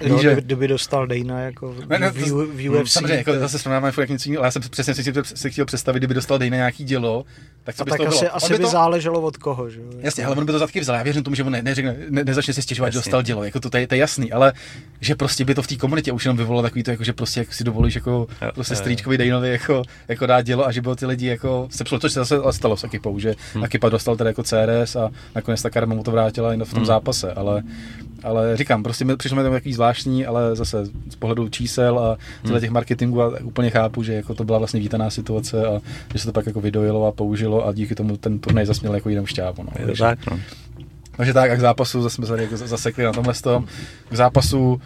Jo, že- kdyby, kdyby dostal Dana jako v, Ne, ne, v, to- v UFC. Samozřejmě, jako zase srovnáváme furt jak něco jiného, ale já jsem přesně si, si chtěl představit, kdyby dostal Dejna nějaký dělo, tak co a by tak to bylo? asi, On asi by to, záleželo od koho, že jo? Jasně, ale on by to za taky vzal. Já věřím tomu, že on ne, neřekne, ne, nezačne si stěžovat, že dostal dělo. Jako to, to, je, to je jasný, ale že prostě by to v té komunitě už jenom vyvolalo takový to, jako, že prostě jak si dovolíš jako Jo, prostě jo, strýčkovi Dejnovi jako, jako dát dělo a že bylo ty lidi jako sepsalo, což se zase stalo s Akipou, že hmm. Akipa dostal teda jako CRS a nakonec ta karma mu to vrátila i v tom Hmm. zápase, ale ale říkám, prostě mi přišlo mi to takový zvláštní, ale zase z pohledu čísel a Hmm. hmm. těch marketingů a úplně chápu, že jako to byla vlastně vítaná situace a že se to pak jako vydojilo a použilo a díky tomu ten turnaj zasměl jako jinou šťávu. No. je to Takže- tak, no. takže tak, a k zápasu zase jsme se jako zasekli na tomhle tom. K zápasu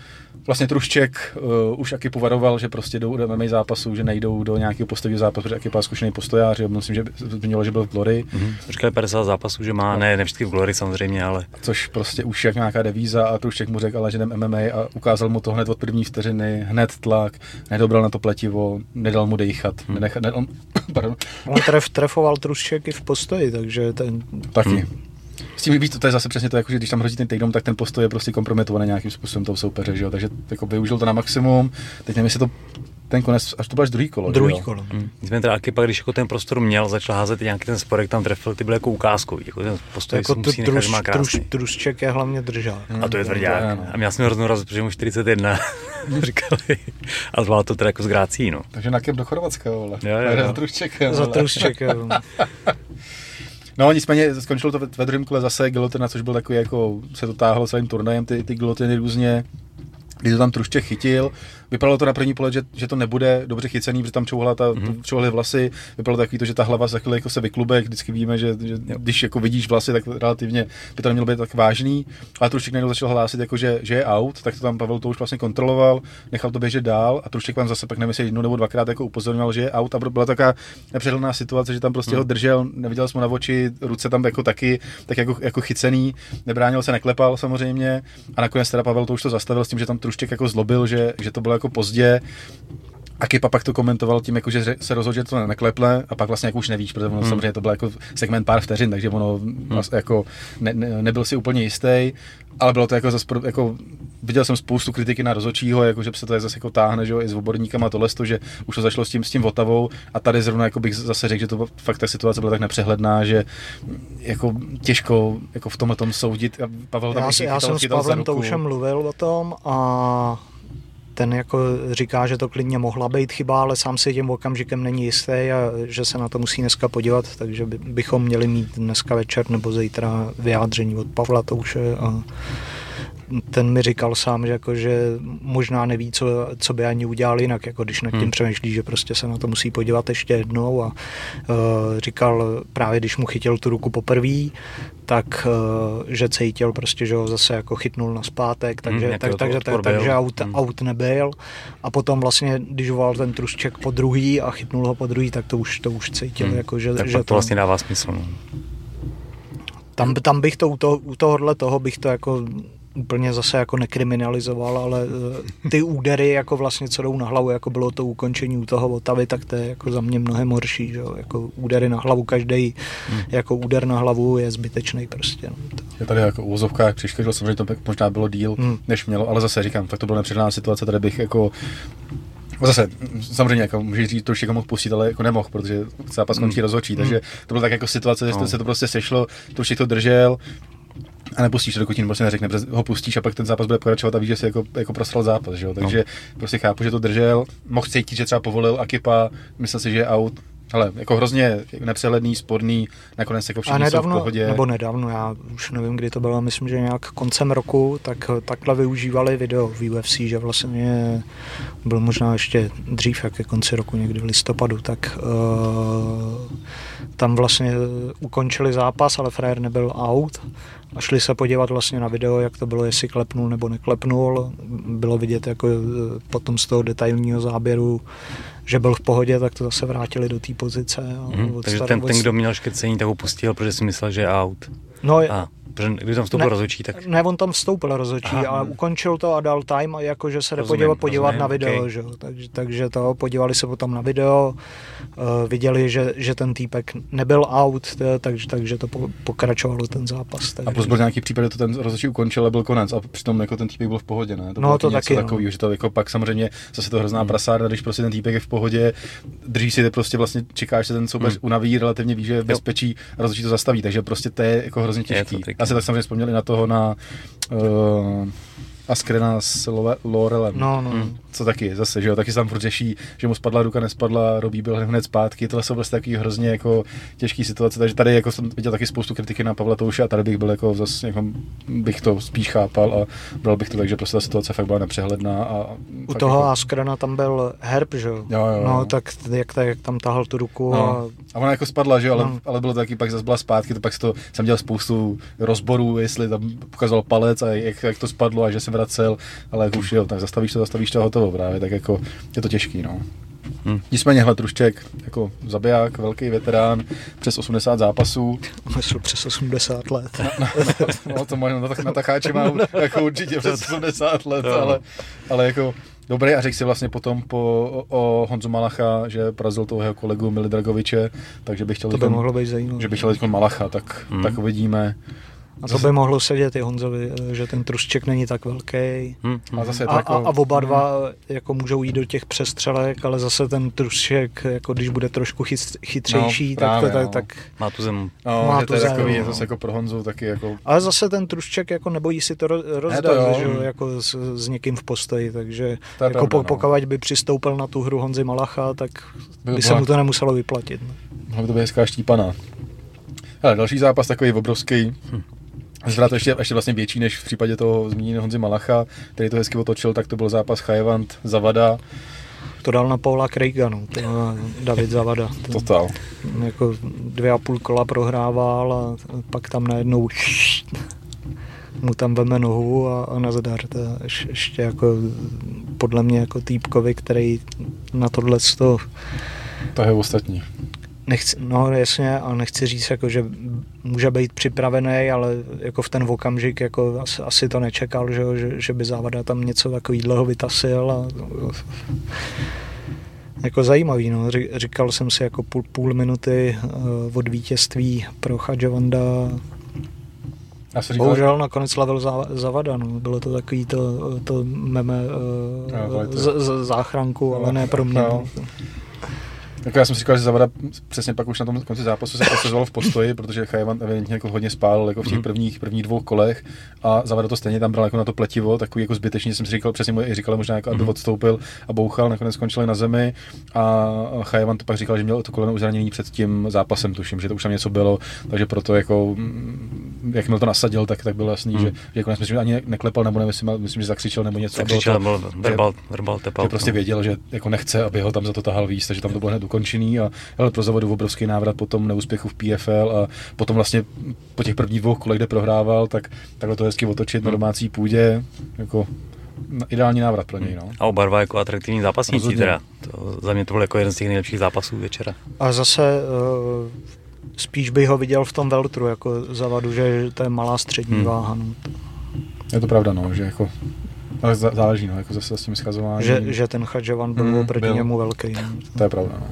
vlastně Trušček uh, už Akipu varoval, že prostě jdou do MMA zápasu, že nejdou do nějakého postojního zápasu, protože Akipa je zkušený postojář, jo, myslím, že zmiňoval, že byl v Glory, Mhm. Říkali 50 zápasů, že má, ne, ne vždycky v Glory samozřejmě, ale což prostě už jak nějaká devíza a Trušček mu řekl, ale že jdem MMA a ukázal mu to hned od první vteřiny, hned tlak, nedobral na to pletivo, nedal mu dejchat, hmm. nenechal, ne, on, pardon, On tref, trefoval Trušček i v postoji, takže ten, taky. Hmm. S tím víc, to je zase přesně to, jako, že když tam hrozí ten takedown, tak ten postoj je prostě kompromitovaný nějakým způsobem toho soupeře, že jo? takže jako využil to na maximum. Teď nevím, jestli to ten konec, až to bylo až druhý kolo. Druhý jo? kolo. Hmm. Nicméně teda Akipa, když jako ten prostor měl, začal házet nějaký ten sporek, tam trefil, ty byly jako ukázkový. Jako ten postoj Jako tu, musí nechat, druž, že má druž, je hlavně držák. Hmm. A to je To tvrdák. no. A měl jsem hroznou radost, protože mu 41 říkali. A zvládl to teda jako s grácí, no. Takže na do Chorvatska, vole. Jo, jo, jo. Za Za vole. No nicméně skončilo to ve, ve druhém kole zase gilotina, což byl takový jako, se to táhlo celým turnajem, ty, ty gilotiny různě, kdy to tam Trušček chytil. Vypadalo to na první pohled, že, že to nebude dobře chycený, protože tam čouhala ta, Mhm. mm-hmm. čouhaly vlasy. Vypadalo takový to, že ta hlava za chvíli jako se vyklube, vždycky víme, že, že když jako vidíš vlasy, tak relativně by to nemělo být tak vážný. Ale Trušček najednou začal hlásit, jako, že, že, je out, tak to tam Pavel to už vlastně kontroloval, nechal to běžet dál a Trušček vám zase pak nevím, jestli jednou nebo dvakrát jako upozorňoval, že je out a byla taková nepřehledná situace, že tam prostě Mhm. ho držel, neviděl jsem ho na oči, ruce tam jako taky, tak jako, jako chycený, nebránil se, neklepal samozřejmě a nakonec teda Pavel to už to zastavil s tím, že tam Trušček jako zlobil, že, že to bylo jako pozdě a Kipa pak to komentoval tím, jako, že se rozhodl, že to nekleple a pak vlastně jako už nevíš, protože ono Hmm. samozřejmě to byl jako segment pár vteřin, takže ono vlastně jako ne, ne, nebyl si úplně jistý, ale bylo to jako, zas, pro- jako viděl jsem spoustu kritiky na rozhodčího, jako, že se to zase jako táhne, že jo, i s oborníkama tohle, to, že už to začalo s tím, s tím Votavou a tady zrovna jako bych zase řekl, že to fakt ta situace byla tak nepřehledná, že jako těžko jako v tomhle tom soudit. A Pavel tam Já, si- já jsem s Pavlem ruku. Toušem mluvil o tom a ten jako říká, že to klidně mohla být chyba, ale sám si tím okamžikem není jistý a že se na to musí dneska podívat, takže by, bychom měli mít dneska večer nebo zítra vyjádření od Pavla Touše a ten mi říkal sám, že, jako, že možná neví, co, co by ani udělal jinak, jako když nad tím Hmm. hmm. přemýšlí, že prostě se na to musí podívat ještě jednou a uh, říkal právě, když mu chytil tu ruku poprvé, tak uh, že cítil prostě, že ho zase jako chytnul na zpátek, takže, jaký tak, takže, tak, takže aut, Hmm. aut nebyl a potom vlastně, když volal ten trušček po druhý a chytnul ho po druhý, tak to už, to už cítil, Hmm. jako, že, tak že to vlastně dává smysl. No. tam, tam bych to u, toho, u tohohle toho bych to jako úplně zase jako nekriminalizoval, ale eh, ty údery jako vlastně co jdou na hlavu, jako bylo to ukončení u toho Otavy, tak to je jako za mě mnohem horší, že jo? jako údery na hlavu, každý Hmm. jako úder na hlavu je zbytečný prostě. No. Je tady jako úvozovkách přiškodil, samozřejmě to možná bylo díl, Hmm. hmm. než mělo, ale zase říkám, tak to byla nepředaná situace, tady bych jako Zase, samozřejmě, jako můžeš říct, to už jako mohl pustit, ale jako nemohl, protože zápas končí Hmm. rozhodčí, takže to byla tak jako situace, že No. se to prostě sešlo, to už to držel, a nepustíš, dokud ti prostě neřekne, protože ho pustíš a pak ten zápas bude pokračovat a víš, že si jako, jako prosral zápas, že jo? takže no. prostě chápu, že to držel, mohl cítit, že třeba povolil Akipa, myslel si, že je out, ale jako hrozně nepřehledný, sporný, nakonec jako A všichni jsou v nedávno, pohodě. nebo nedávno, já už nevím, kdy to bylo, myslím, že nějak koncem roku, tak takhle využívali video v UFC, že vlastně byl možná ještě dřív, jak ke konci roku, někdy v listopadu, tak uh, tam vlastně ukončili zápas, ale frajer nebyl out a šli se podívat vlastně na video, jak to bylo, jestli klepnul nebo neklepnul. Bylo vidět jako eh, potom z toho detailního záběru, že byl v pohodě, tak to zase vrátili do té pozice. a od Takže ten, ten, kdo měl škrcení, tak ho pustil, protože si myslel, že je out. No, A, protože když tam vstoupil Ne. rozhodčí, tak Ne, on tam vstoupil rozhodčí Aha. a ukončil to a dal time a jakože se Rozumím, podívat, podívat rozumím, na video, ok. že? jo. Takže, takže to, podívali se potom na video, uh, viděli, že, že ten týpek nebyl out, t- takže, takže to po, pokračovalo ten zápas. Takže, A plus byl nějaký případ, to ten rozhodčí ukončil, ale byl konec a přitom jako ten týpek byl v pohodě, ne? No, bylo to něco taky, no. takový, že to jako pak samozřejmě zase to hrozná prasárna, když prostě ten týpek je v pohodě, drží si to prostě vlastně čekáš, že ten soupeř Hmm. unaví, relativně ví, že je v bezpečí a rozhodčí to zastaví, takže prostě to je jako hrozně Je to těžký. Já se tak samozřejmě vzpomněli na toho na uh, Askrena s Love- Lorelem. No, no. Hmm. Co taky zase, že jo, taky se tam furt řeší, že mu spadla ruka, nespadla, Robí byl hned zpátky, tohle jsou vlastně takový hrozně jako těžký situace, takže tady jako jsem viděl taky spoustu kritiky na Pavla Touše a tady bych byl jako zase, jako bych to spíš chápal a bral bych to tak, že prostě ta situace fakt byla nepřehledná a U toho jako, Askrena tam byl herb, že jo? Jo, jo. No, tak jak, tak, jak tam tahal tu ruku No. a A ona jako spadla, že jo, ale, No. ale bylo to taky, pak zase byla zpátky, to pak to, jsem dělal spoustu rozborů, jestli tam ukazoval palec a jak, jak to spadlo a že se vracel, ale jak už jo, tak zastavíš to, zastavíš to a hotovo právě, tak jako je to těžký, no. Hm. Nicméně, hle, Trušček, jako zabiják, velký veterán, přes 80 zápasů, myslel přes 80 let. no to možná na, tak- na tacháči mám jako určitě přes 80 let, No. ale, ale jako dobrý a řekl si vlastně potom po, o, o Honzu Malacha, že porazil toho jeho kolegu Mili Dragoviče, takže bych chtěl To by teďkon- mohlo být zajímavé. že by šel teď Malacha, tak, Hmm. tak uvidíme. A to by mohlo sedět i Honzovi, eh, že ten trušček není tak velký. Hmm, A zase je A, jako... a, a oba dva jako můžou jít do těch přestřelek, ale zase ten trušček, jako když bude trošku chyt, chytřejší, No, tak, právě, to, tak, no. tak Má tu zem. No, má tu to je zem, takový, je no. zase jako pro Honzu taky jako... Ale zase ten trušček jako nebojí si to ro- rozdat, že, jako s, s někým v postoji, takže To je jako pravda, po, no. pokud by přistoupil na tu hru Honzy Malacha, tak By by se mu to nemuselo vyplatit. No. Mohla by to být hezká štípaná. Hele, další zápas takový obrovský. Zvrat ještě, ještě vlastně větší než v případě toho zmíněného Honzy Malacha, který to hezky otočil, tak to byl zápas Chajvant Zavada. To dal na Paula Craiga, no, to David Zavada. Ten, Total. jako dvě a půl kola prohrával a pak tam najednou mu tam veme nohu a, a nazdar. To je ješ- ještě jako podle mě jako týpkovi, který na tohle to To je ostatní. Nechci, no jasně, a nechci říct, jako, že může být připravený, ale jako v ten okamžik jako asi, asi to nečekal, že, že, že by závada tam něco takového vytasil a jako zajímavý, no. Říkal jsem si jako půl, půl minuty uh, od vítězství pro Chadžavanda. Já jsem říkal, Bohužel nakonec slavil Zavada, no. Bylo to takový to, to meme uh, velice. z, z, záchranku, ale ne pro mě. No. Jako já jsem si říkal, že Zavada přesně pak už na tom konci zápasu se posazoval v postoji, protože Chajvan evidentně jako hodně spál jako v těch Mhm. prvních, prvních dvou kolech a Zavada to stejně tam bral jako na to pletivo, takový jako zbytečně jsem si říkal, přesně mu i říkal možná jako, aby Mhm. odstoupil a bouchal, nakonec skončili na zemi a Chajvan to pak říkal, že měl to koleno už zranění před tím zápasem, tuším, že to už tam něco bylo, takže proto jako, mm, jak to nasadil, tak, tak bylo jasný, Mhm. že, že jako myslím, že ani neklepal, nebo nevím, myslím, že zakřičel nebo něco. a Tak bylo křičel, to- byl verbal, verbal tap že prostě věděl, že jako nechce, aby ho tam za to tahal víc, takže tam to bylo hned ukončený a ale pro zavodu obrovský návrat po tom neúspěchu v PFL a potom vlastně po těch prvních dvou kolech, kde prohrával, tak takhle to hezky otočit na Hmm. domácí půdě, jako na- ideální návrat pro něj, no. A oba dva jako atraktivní zápasníci Rozhodně. teda. To, za mě to byl jako jeden z těch nejlepších zápasů večera. A zase uh, spíš bych ho viděl v tom Veltru jako zavadu, že to je malá střední Hmm. váha. No. Je to pravda, no, že jako ale zá- záleží, no, jako zase s tím schazováním. Že, že ten Chadžovan byl Hmm, oproti byl. němu velký. No. To je pravda, no.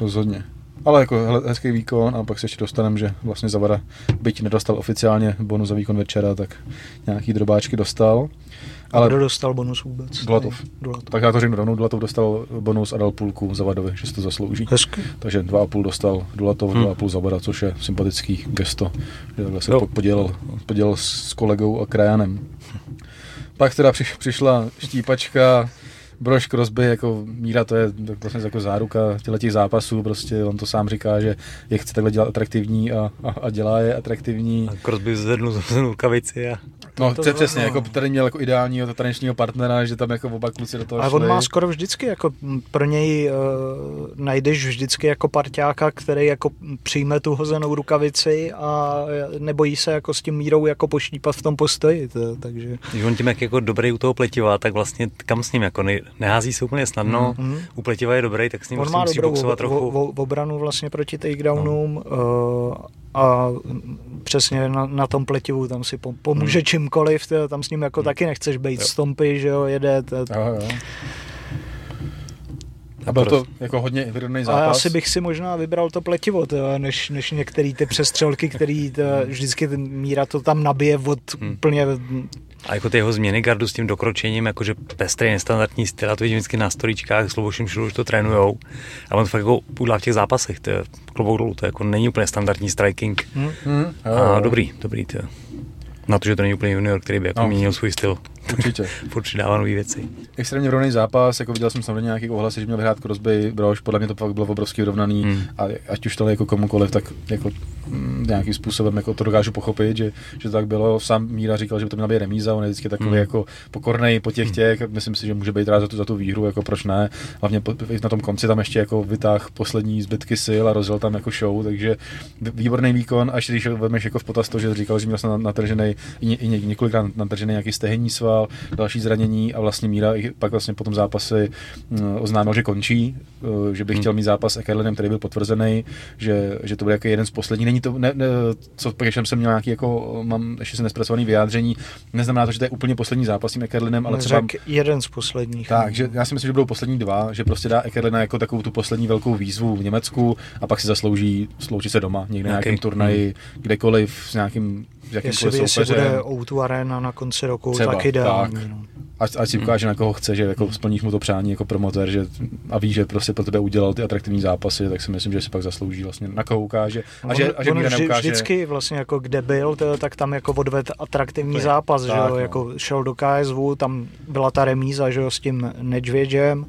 Rozhodně. Ale jako hezký výkon a pak se ještě dostaneme, že vlastně Zavada, byť nedostal oficiálně bonus za výkon večera, tak nějaký drobáčky dostal. Ale Ale kdo dostal bonus vůbec? Dulatov. Dulatov. Tak já to řeknu rovnou, Dulatov dostal bonus a dal půlku Zavadovi, že si to zaslouží. Hezky. Takže 2,5 dostal Dulatov, Hmm. 2,5 Zavada, což je sympatický gesto, že takhle se Jo. po- podělil, podělil s kolegou a krajanem. Pak teda přiš, přišla štípačka, Brož Crosby, jako míra, to je vlastně jako záruka těchto těch zápasů, prostě on to sám říká, že je chce takhle dělat atraktivní a, a, a dělá je atraktivní. A Crosby zvednul z rukavici a No, to to přesně, jako tady měl jako ideálního to tanečního partnera, že tam jako oba kluci do toho Ale on má skoro vždycky, jako pro něj uh, najdeš vždycky jako parťáka, který jako přijme tu hozenou rukavici a nebojí se jako s tím mírou jako poštípat v tom postoji, to, takže... když on tím, jak jako dobrý u toho pletiva, tak vlastně kam s ním, jako ne, nehází se úplně snadno, Mhm. u pletiva je dobrý, tak s ním On prostě musí dobrou boxovat trochu. o, obranu vlastně proti takedownům no. a přesně na, na tom pletivu tam si po, pomůže Hmm. čímkoliv, tam s ním jako Hmm. taky nechceš být stompy, že jo, jede. A byl to jako hodně vyrovnaný a zápas. asi bych si možná vybral to pletivo, to, než, než některé ty přestřelky, který to, vždycky ten míra to tam nabije od Hmm. úplně A jako ty jeho změny gardu s tím dokročením, jakože pestrý, nestandardní styl, a to vidím vždycky na storičkách, s Lubošem Šilu, že to trénujou. A on to fakt jako půdlá v těch zápasech, to je klobouk dolů, to jako není úplně standardní striking. hm, Hmm, jo, A dobrý, dobrý, to. Na to, že to není úplně junior, který by jako No. měnil svůj styl. Určitě. Furt přidává nové věci. Extrémně vyrovnaný zápas, jako viděl jsem samozřejmě nějaký ohlasy, že měl vyhrát Crosby, Brož, podle mě to fakt bylo obrovský vyrovnaný Hmm. a ať už to jako komukoliv, tak jako mm, nějakým způsobem jako to dokážu pochopit, že, že to tak bylo. Sám Míra říkal, že by to měla být remíza, on je vždycky takový Hmm. jako pokornej po těch Hmm. těch, myslím si, že může být rád za tu, za tu výhru, jako proč ne. Hlavně po, na tom konci tam ještě jako vytáh poslední zbytky sil a rozjel tam jako show, takže vý- výborný výkon, až když vemeš jako v potaz to, že říkal, že měl jsem natržený i, i ně- několika natržený nějaký stehenní sval, další zranění a vlastně Míra i pak vlastně po tom zápasi mm, oznámil, že končí, eh, že by Hmm. chtěl mít zápas s Ekerlinem, který byl potvrzený, že, že to bude jako jeden z posledních. Není to, ne, ne, co když jsem měl nějaký jako, mám ještě se nespracovaný vyjádření, neznamená to, že to je úplně poslední zápas s tím Ekerlinem, ale třeba řek jeden z posledních. tak, že já si myslím, že budou poslední dva, že prostě dá Ekerlina jako takovou tu poslední velkou výzvu v Německu a pak si zaslouží sloučit se doma, někde na nějakém turnaji, kdekoliv, s nějakým Jestli, jestli bude O2 Arena na konci roku, Třeba, tak ideální. tak. No. Ať, ať si ukáže, na koho chce, že jako splníš mu to přání jako promotér, že a ví, že prostě pro tebe udělal ty atraktivní zápasy, tak si myslím, že si pak zaslouží vlastně na koho ukáže. A že, a že on vždy, neukáže. vždycky vlastně jako kde byl, to, tak tam jako odved atraktivní je- zápas, že tak, jo, no. jako šel do KSV, tam byla ta remíza, že jo, s tím Nedvědžem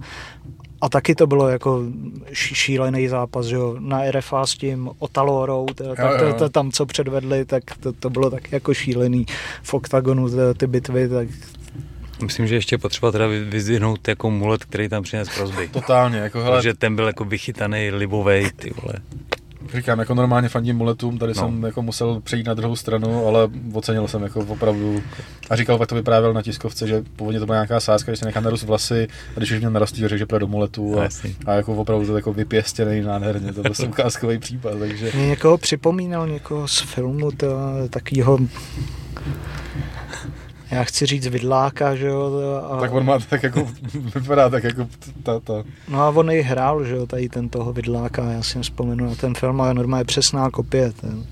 a taky to bylo jako ší- šílený zápas, že jo, na RFA s tím Otalorou, tak jo, to, jo. to, tam, co předvedli, tak to, to bylo tak jako šílený v oktagonu, ty, ty bitvy, tak Myslím, že ještě je potřeba teda vy- vyzdvihnout jako mulet, který tam přines Crosby. Totálně, jako hele, Protože ten byl jako vychytaný, libovej, ty vole. Říkám, jako normálně fandím muletům, tady No. jsem jako musel přejít na druhou stranu, ale ocenil jsem jako opravdu. A říkal, pak to vyprávěl na tiskovce, že původně to byla nějaká sázka, že se nechá narůst vlasy a když už měl narostlý, řekl, že půjde do muletu a, a jako opravdu to jako vypěstěný nádherně, to byl prostě ukázkový případ, takže mě někoho připomínal, někoho z filmu, to, takýho já chci říct vidláka, že jo, a, tak on má tak jako, vypadá tak jako ta, ta, No a on i hrál, že jo, tady ten toho vidláka, já si vzpomenu na ten film, ale normálně přesná kopie. Ten.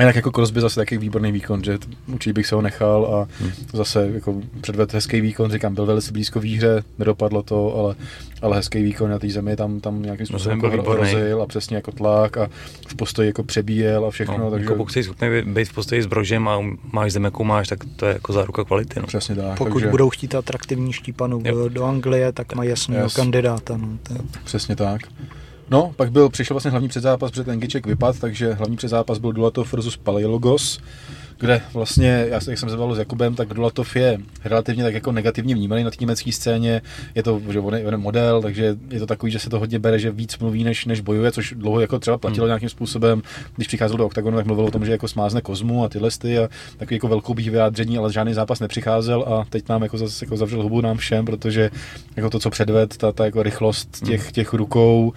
A jinak jako Crosby zase taky výborný výkon, že určitě bych se ho nechal a Hmm. zase jako předvedl hezký výkon, říkám, byl velice blízko výhře, nedopadlo to, ale, ale hezký výkon na té zemi tam, tam nějakým způsobem byl jako hrozil a přesně jako tlak a v postoji jako přebíjel a všechno, No, takže jako pokud jsi schopný být v postoji s brožem a máš zem, jakou máš, tak to je jako záruka kvality. No. přesně tak. Pokud takže, budou chtít atraktivní štípanu Jo. do Anglie, tak mají jasného Yes. kandidáta. No, to, je- Přesně tak. No, pak byl, přišel vlastně hlavní předzápas, protože ten Giček vypad, takže hlavní předzápas byl Dulatov versus Palaiologos, kde vlastně, já, jak jsem se bavil s Jakubem, tak Dulatov je relativně tak jako negativně vnímaný na té německé scéně. Je to, že on je, on je model, takže je to takový, že se to hodně bere, že víc mluví, než, než bojuje, což dlouho jako třeba platilo Hmm. nějakým způsobem. Když přicházel do oktagonu, tak mluvil o tom, že jako smázne kozmu a tyhle sty a takový jako velkoubý vyjádření, ale žádný zápas nepřicházel a teď nám jako zase jako zavřel hubu nám všem, protože jako to, co předved, ta, ta jako rychlost těch, těch rukou,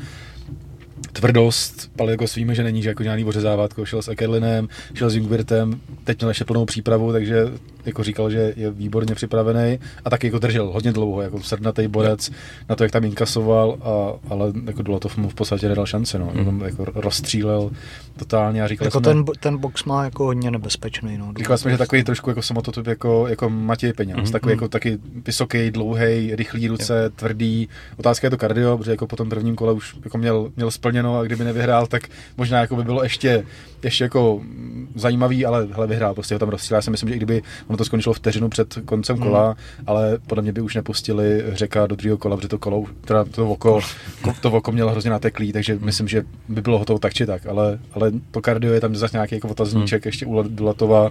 tvrdost, Palegos víme, že není že jako žádný ořezávátko, šel s Ekerlinem, šel s Jungwirtem, teď měl ještě plnou přípravu, takže jako říkal, že je výborně připravený a taky jako držel hodně dlouho, jako srdnatý borec na to, jak tam inkasoval, a, ale jako Dulatov mu v podstatě nedal šanci, no, jenom jako rozstřílel totálně a říkali jako jsme, ten, ten box má jako hodně nebezpečný. No, Říkali jsme, že takový trošku jako samototyp jako, jako Matěj Mhm. mm-hmm. takový jako taky vysoký, dlouhý, rychlý ruce, tvrdý. Otázka je to kardio, protože jako po tom prvním kole už jako měl, měl splněno a kdyby nevyhrál, tak možná jako by bylo ještě, ještě jako mm, zajímavý, ale hele, vyhrál, prostě ho tam rozstřílel. Já si myslím, že i kdyby ono to skončilo vteřinu před koncem kola, ale podle mě by už nepustili řeka do druhého kola, protože to kolo, teda to oko, ko- to oko mělo hrozně nateklý, takže myslím, že by bylo hotovo tak či tak, ale, ale to kardio je tam zase nějaký jako otazníček ještě u Dulatova.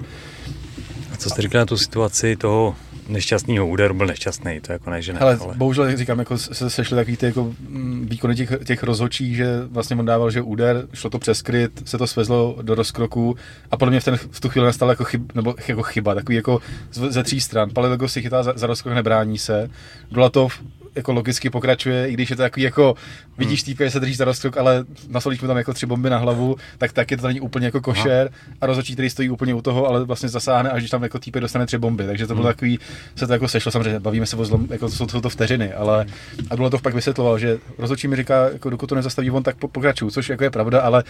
A co jste říkal na tu situaci toho nešťastného úderu, byl nešťastný, to jako ne, že ne. Hele, ale... bohužel, jak říkám, jako se sešly takový ty jako mm, výkony těch, těch rozhodčí, že vlastně on dával, že úder, šlo to přes kryt, se to svezlo do rozkroku a podle mě v, ten, v tu chvíli nastala jako, chyb, nebo jako chyba, takový jako ze tří stran. Palilego si chytá za, za rozkrok, nebrání se. Dulatov jako logicky pokračuje, i když je to takový jako, vidíš týpka, že se drží za rozkrok, ale nasolíš mu tam jako tři bomby na hlavu, tak taky to není úplně jako košer a rozhodčí, který stojí úplně u toho, ale vlastně zasáhne, až když tam jako týpek dostane tři bomby. Takže to bylo Hmm. takový, se to jako sešlo, samozřejmě bavíme se o zlom, jako jsou, jsou to vteřiny, ale a bylo to pak vysvětloval, že rozhodčí mi říká, jako dokud to nezastaví on, tak po, pokračuju, což jako je pravda, ale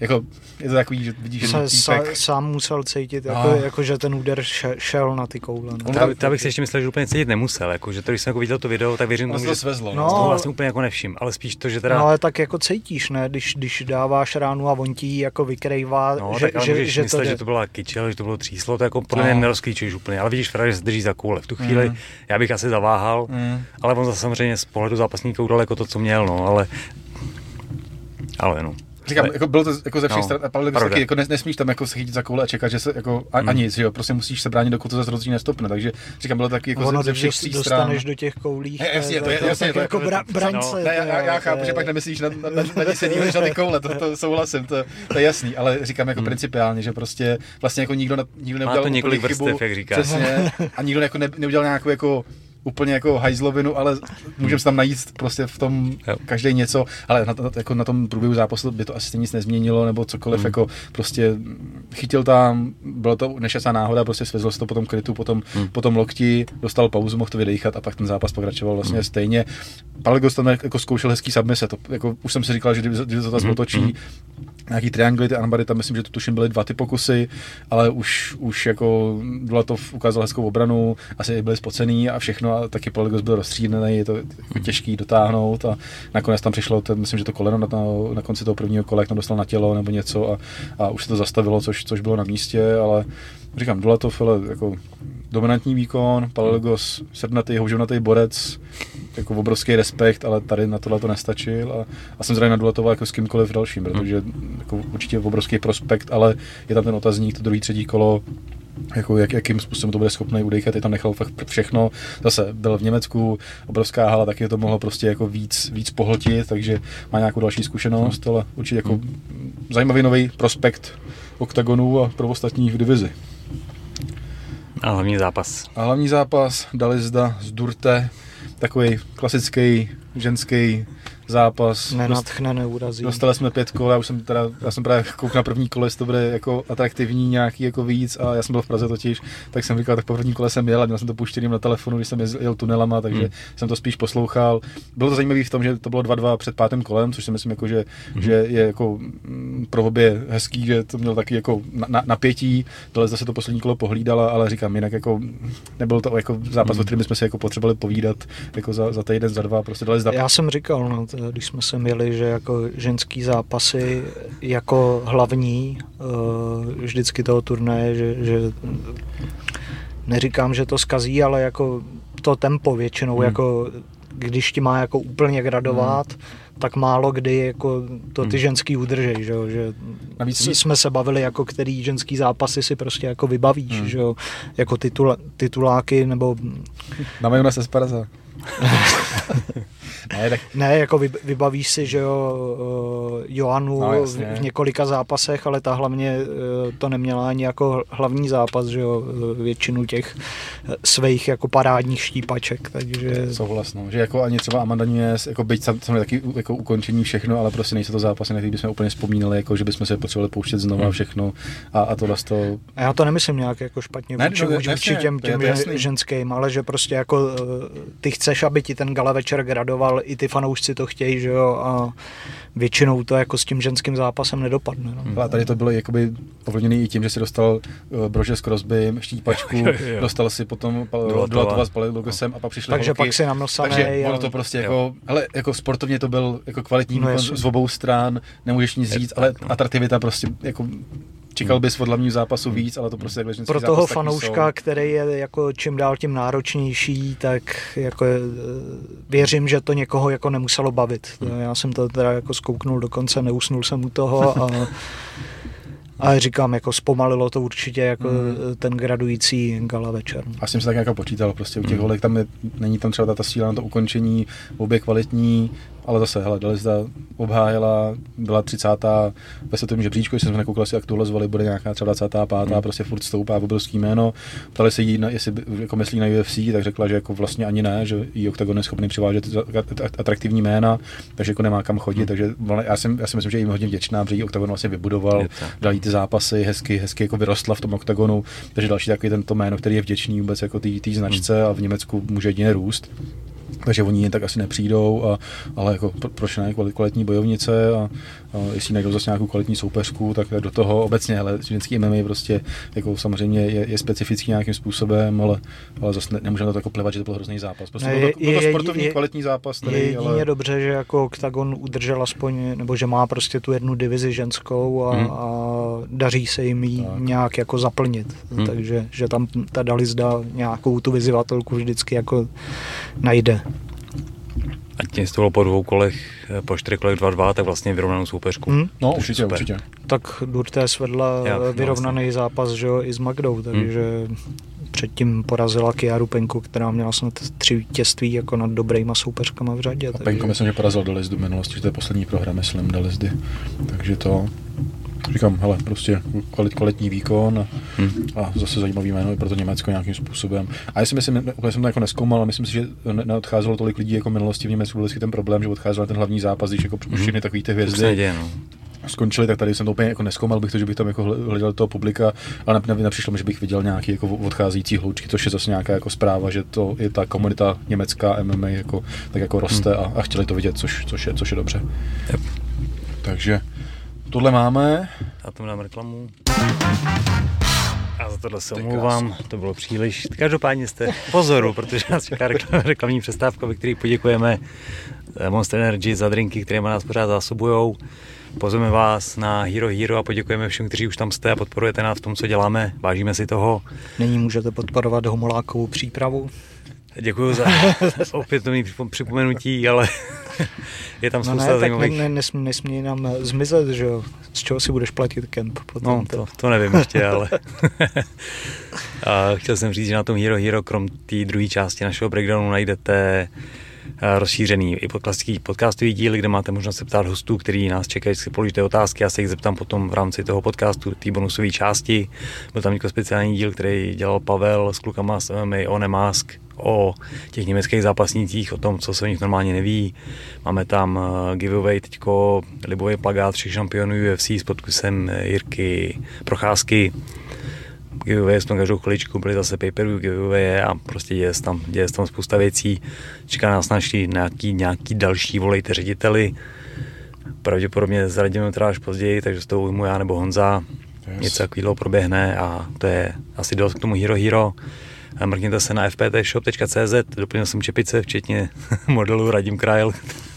jako je to takový, že vidíš, že se, týpek, sám musel cítit, No. jako, jako, že ten úder še, šel na ty koule. No. To, to, bych si ještě myslel, že úplně cítit nemusel, jako, že to, když jsem jako viděl to video, tak věřím tomu, se to že svezlo. No, ale- vlastně úplně jako nevšim, ale spíš to, že teda... No ale tak jako cítíš, ne, když, když dáváš ránu a on ti ji jako vykrejvá, No, že, tak že, můžeš že myslet, to jde. že to byla kyčel, že to bylo tříslo, to jako podle No. mě nerozklíčuješ úplně, ale vidíš Ferrari, že se drží za koule. V tu chvíli Mm. já bych asi zaváhal, Mm. ale on zase samozřejmě z pohledu zápasníka udal jako to, co měl, no, ale... Ale no. Říkám, Ale- jako bylo to jako ze všech No, no, stran, a Pavel taky, jako nes, nesmíš tam jako se chytit za koule a čekat, že se jako a, Hmm. a nic, že jo, prostě musíš se bránit, dokud to zase rozhodčí nestopne, takže říkám, bylo to taky jako ono, ze, všech tří stran. dostaneš do těch koulí, Ne, jasně, to je- jasně, to je- jako bra, braň no. se. Ne, já, já, chápu, je- že pak nemyslíš na, na, na, na díváš na ty koule, to, to souhlasím, to, to je jasný, ale říkám jako Hmm. principiálně, že prostě vlastně jako nikdo, nikdo Má neudělal to několik vrstev, jak říkáš. Přesně, a nikdo jako ne, neudělal nějakou jako úplně jako hajzlovinu, ale můžeme se tam najít prostě v tom každý něco, ale na, jako na tom průběhu zápasu by to asi nic nezměnilo, nebo cokoliv, mm. jako prostě chytil tam, bylo to nešťastná náhoda, prostě svezl se to potom krytu, potom, mm. potom lokti, dostal pauzu, mohl to vydechat a pak ten zápas pokračoval vlastně mm. stejně. Palegos tam jako zkoušel hezký submise, to, jako už jsem si říkal, že kdyby, kdyby to zase mm. otočí, mm nějaký triangly, ty anbary, tam myslím, že to tuším byly dva ty pokusy, ale už, už jako to ukázal hezkou obranu, asi byli spocený a všechno a taky Poligos byl rozstřídnený, je to jako těžký dotáhnout a nakonec tam přišlo, ten, myslím, že to koleno na, na, na konci toho prvního kola, jak tam dostal na tělo nebo něco a, a už se to zastavilo, což, což bylo na místě, ale říkám, Dulatov, ale jako dominantní výkon, Palagos srdnatý, houževnatý borec, jako obrovský respekt, ale tady na tohle to nestačil a, a jsem zřejmě na Dulatova jako s kýmkoliv dalším, protože jako určitě obrovský prospekt, ale je tam ten otazník, to druhý, třetí kolo, jako jak, jakým způsobem to bude schopný udejchat, je tam nechal fakt všechno. Zase byl v Německu, obrovská hala, taky to mohlo prostě jako víc, víc pohltit, takže má nějakou další zkušenost, ale určitě jako hmm. zajímavý nový prospekt oktagonu a pro ostatní v divizi. A hlavní zápas. A hlavní zápas dali zda z Durte, takový klasický ženský zápas. Nenatchne, neurazí. Dostali jsme pět kol, já už jsem teda, já jsem právě kouk na první kole, jestli to bude jako atraktivní nějaký jako víc a já jsem byl v Praze totiž, tak jsem říkal, tak po první kole jsem jel a měl jsem to puštěným na telefonu, když jsem jel tunelama, takže hmm. jsem to spíš poslouchal. Bylo to zajímavé v tom, že to bylo 2-2 před pátým kolem, což si myslím, jako, že, hmm. že je jako mm, pro obě hezký, že to měl taky jako na, na, napětí, tohle zase to poslední kolo pohlídala, ale říkám, jinak jako nebyl to jako zápas, hmm. o kterým jsme si jako potřebovali povídat jako za, za týden, za dva, prostě dali zda... Já jsem říkal, no, když jsme se měli, že jako ženský zápasy jako hlavní uh, vždycky toho turnaje, že, že neříkám, že to skazí, ale jako to tempo většinou, hmm. jako když ti má jako úplně gradovat, hmm. tak málo kdy jako to ty hmm. ženský udržej, že, jo? že Navíc jsme se bavili, jako který ženský zápasy si prostě jako vybavíš, hmm. že jo? jako titula, tituláky nebo... Na nás Esparza. ne, tak... ne, jako vybavíš si, že jo, uh, Joanu no, v, v několika zápasech, ale ta hlavně uh, to neměla ani jako hlavní zápas, že jo, uh, většinu těch svých jako parádních štípaček, takže... Souhlas, no, že jako ani třeba Amanda Nunes, jako byť sam, sam taky jako ukončení všechno, ale prostě nejsou to zápasy, na bychom úplně vzpomínali, jako že bychom se potřebovali pouštět znova hmm. všechno a, a tohle to... A já to nemyslím nějak jako špatně ne, vůči, no, vůči, vůči těm, těm ženským, ale že prostě jako ty chceš, aby ti ten gala večer gradoval, i ty fanoušci to chtějí, že jo, a většinou to jako s tím ženským zápasem nedopadne. No. A tady to bylo jakoby ovlivněný i tím, že si dostal uh, brože s Crosbym, štípačku, jo, jo, jo. dostal si potom Dolatova s Palilogosem a pak přišli Takže holky. pak si namlsanej. Takže ono to prostě jako, hele, jako sportovně to byl jako kvalitní no, z obou stran, nemůžeš nic říct, ale no. atraktivita prostě jako Čekal bys od hlavního zápasu víc, ale to prostě takhle Pro toho fanouška, který je jako čím dál tím náročnější, tak jako věřím, že to někoho jako nemuselo bavit. Hmm. Já jsem to teda jako zkouknul dokonce, neusnul jsem u toho a A říkám, jako zpomalilo to určitě jako hmm. ten gradující gala večer. A jsem se tak jako počítal, prostě u těch hmm. holek tam je, není tam třeba ta síla na to ukončení, obě kvalitní, ale zase, hele, Dalizda obhájila, byla 30. ve světovém žebříčku, když jsme nekoukali, jak tuhle zvali, bude nějaká třeba 25. Hmm. prostě furt stoupá obrovský jméno. Ptali se jí, jestli jako myslí na UFC, tak řekla, že jako vlastně ani ne, že jí Octagon je schopný přivážet atraktivní jména, takže jako nemá kam chodit, hmm. takže já, jsem, já si myslím, že jim hodně vděčná, protože jí Octagon vlastně vybudoval, dal ty zápasy, hezky, hezky jako vyrostla v tom Octagonu, takže další takový tento jméno, který je vděčný vůbec jako té značce hmm. a v Německu může jedině růst takže oni jen tak asi nepřijdou, a, ale jako proč ne, kvalitní bojovnice a, jestli najdou zase nějakou kvalitní soupeřku, tak do toho obecně, ale ženský MMA prostě jako samozřejmě je, je specifický nějakým způsobem, ale, ale zase ne, nemůžeme to jako plevat, že to byl hrozný zápas. Prostě ne, byl, to, byl to sportovní je, kvalitní zápas. Tady, je jedině ale... dobře, že jako Octagon udržel aspoň, nebo že má prostě tu jednu divizi ženskou a, hmm. a daří se jim ji nějak jako zaplnit. Hmm. Takže že tam ta Dalizda nějakou tu vyzivatelku vždycky jako najde. A tím to bylo po dvou kolech, po čtyři kolech 2-2, tak vlastně vyrovnanou soupeřku. Hmm? No určitě, super. určitě. Tak Durté svedla Já, no, vyrovnaný vlastně. zápas že, i s Magdou, takže hmm. předtím porazila Kiaru Penku, která měla snad tři vítězství jako nad dobrýma soupeřkama v řadě. A takže... Penku myslím, že porazil do Lizdu v minulosti, že to je poslední prohra, myslím, do Lizdy. Takže to říkám, hele, prostě kvalit, kvalitní výkon a, Hmm. a zase zajímavý jméno i pro to Německo nějakým způsobem. A já si myslím, úplně jsem to jako neskoumal, ale myslím si, že ne- neodcházelo tolik lidí jako v minulosti v Německu, byl vždycky ten problém, že odcházel ten hlavní zápas, když jako Mhm. všechny takový ty hvězdy neděje, no. skončili, tak tady jsem to úplně jako neskoumal bych to, že bych tam jako hle- hledal toho publika, ale ne, ne, nepřišlo mi, že bych viděl nějaký jako odcházející hloučky, což je zase nějaká jako zpráva, že to je ta komunita německá MMA jako, tak jako roste a, a chtěli to vidět, což, což, je, což je dobře. Yep. Takže tohle máme. Já tomu dám reklamu. A za tohle se omlouvám, to bylo příliš. Každopádně jste pozoru, protože nás čeká reklam, reklamní přestávka, ve které poděkujeme eh, Monster Energy za drinky, které nás pořád zásobujou. Pozveme vás na Hero Hero a poděkujeme všem, kteří už tam jste a podporujete nás v tom, co děláme. Vážíme si toho. Nyní můžete podporovat homolákovou přípravu. Děkuji za opětovný připo- připomenutí, ale je tam No spousta ne, tak ne, zajímavých... ne, nesmí, nesmí nám zmizet, že jo. Z čeho si budeš platit kemp potom. No, to, to nevím ještě, ale a chtěl jsem říct, že na tom Hero Hero, krom té druhé části našeho breakdownu, najdete eh, rozšířený i podcastický podcastový díly, kde máte možnost se ptát hostů, který nás čekají, si položíte otázky, já se jich zeptám potom v rámci toho podcastu, té bonusové části. Byl tam jako speciální díl, který dělal Pavel s klukama z MMA o Nemask, o těch německých zápasnících, o tom, co se o nich normálně neví. Máme tam eh, giveaway teďko, libový plagát všech šampionů UFC s podpisem eh, Jirky Procházky. Giveaway jsme každou chviličku, byly zase pay-per-view giveaway a prostě děje se tam, děje se tam spousta věcí. Čeká nás naši nějaký, nějaký další, volejte řediteli. Pravděpodobně zaradíme teda až později, takže s toho ujmu já nebo Honza. Yes. Něco takového proběhne a to je asi dost k tomu Hero Hero. A Mrkněte se na fptshop.cz, doplnil jsem čepice, včetně modelu Radim Krajl.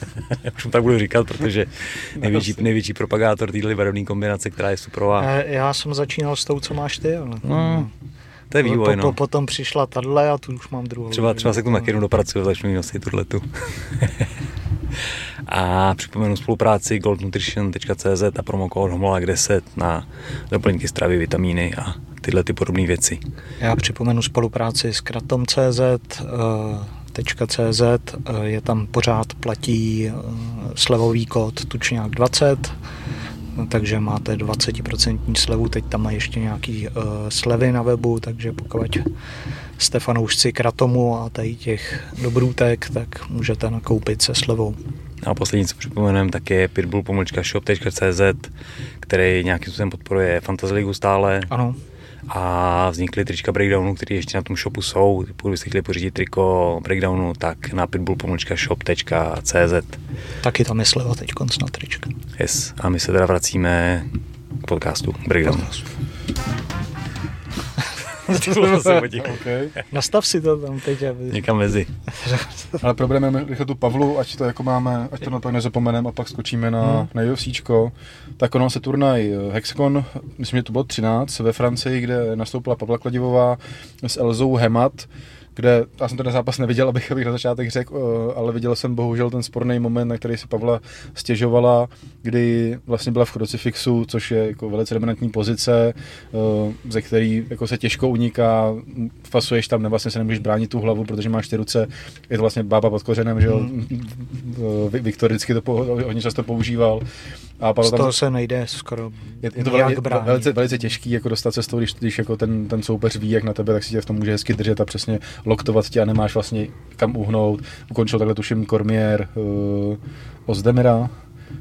Už mu tak budu říkat, protože největší, největší propagátor téhle barevné kombinace, která je superová. Já, já jsem začínal s tou, co máš ty, ale... No, to je vývoj, po, no. po, potom přišla tahle a tu už mám druhou. Třeba, třeba se k tomu taky jednou dopracuju, začnu jí nosit tuhletu. a připomenu spolupráci goldnutrition.cz a promokód homolák 10 na doplňky stravy, vitamíny a tyhle ty podobné věci. Já připomenu spolupráci s kratom.cz, eh, .cz, eh, je tam pořád platí eh, slevový kód tučňák 20, no, takže máte 20% slevu, teď tam má ještě nějaký uh, slevy na webu, takže pokud jste fanoušci kratomu a tady těch dobrůtek, tak můžete nakoupit se slevou. A poslední, co připomenem, tak je pitbull.shop.cz, který nějakým způsobem podporuje Fantasy Ligu stále. Ano, A vznikly trička Breakdownu, které ještě na tom shopu jsou. Pokud byste chtěli pořídit triko Breakdownu, tak na pitbull.shop.cz. taky tam je sleva teď konc na trička. Yes. A my se teda vracíme k podcastu Breakdownu. Vole, se potichu. Okay. Nastav si to tam teď, aby... Někam mezi. Ale probereme rychle tu Pavlu, ať to jako máme, ať to na pak nezapomeneme a pak skočíme na, Hmm. na UFCčko. Tak konal se turnaj eh, Hexagon, myslím, že to bylo 13 ve Francii, kde nastoupila Pavla Kladivová s Elzou Hemat, kde já jsem ten zápas neviděl, abych, abych na začátek řekl, eh, ale viděl jsem bohužel ten sporný moment, na který se Pavla stěžovala, kdy vlastně byla v krucifixu, což je jako velice dominantní pozice, eh, ze který jako se těžko uniká, fasuješ tam, vlastně se nemůžeš bránit tu hlavu, protože máš ty ruce, je to vlastně bába pod kořenem, že jo, Vi- Viktor vždycky to po, hodně často používal. A Pavel Z toho se nejde skoro je, je to nijak velice, velice, velice těžký jako dostat se z toho, když, když jako ten, ten soupeř ví, jak na tebe, tak si tě v tom může hezky držet a přesně loktovat tě a nemáš vlastně kam uhnout. Ukončil takhle tuším Kormier uh, Ozdemira,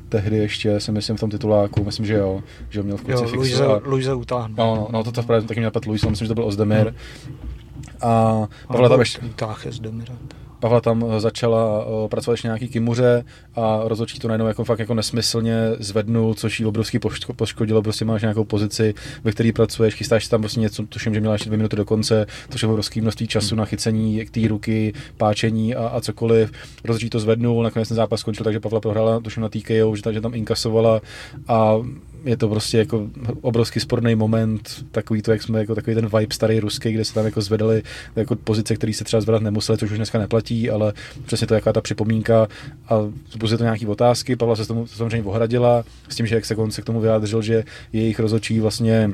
tehdy ještě si myslím v tom tituláku, myslím, že jo, že ho měl v Jo, krucifixu. Luise, a- Luise utáhnu. No, no, no, to, to právě taky měl Pat Luis, ale myslím, že to byl Ozdemir. Hmm. A Pavla tam, ještě, Utáh je. Pavla tam eh, začala uh, pracovat ještě nějaký kimuře a rozhodčí to najednou jako fakt jako nesmyslně zvednul, což jí obrovský poško- poškodilo, prostě máš nějakou pozici, ve které pracuješ, chystáš tam prostě něco, tuším, že měla ještě dvě minuty do konce, což je obrovský množství času na chycení té ruky, páčení a, a cokoliv. Rozhodčí to zvednul, nakonec ten zápas skončil, takže Pavla prohrála, tuším na TKO, že, ta- že tam inkasovala a je to prostě jako obrovský sporný moment, takový to, jak jsme, jako takový ten vibe starý ruský, kde se tam jako zvedali jako pozice, které se třeba zvedat nemuseli, což už dneska neplatí, ale přesně to je jaká ta připomínka a zbuzuje to nějaký otázky. Pavla se tomu samozřejmě ohradila s tím, že jak se on se k tomu vyjádřil, že jejich rozhodčí vlastně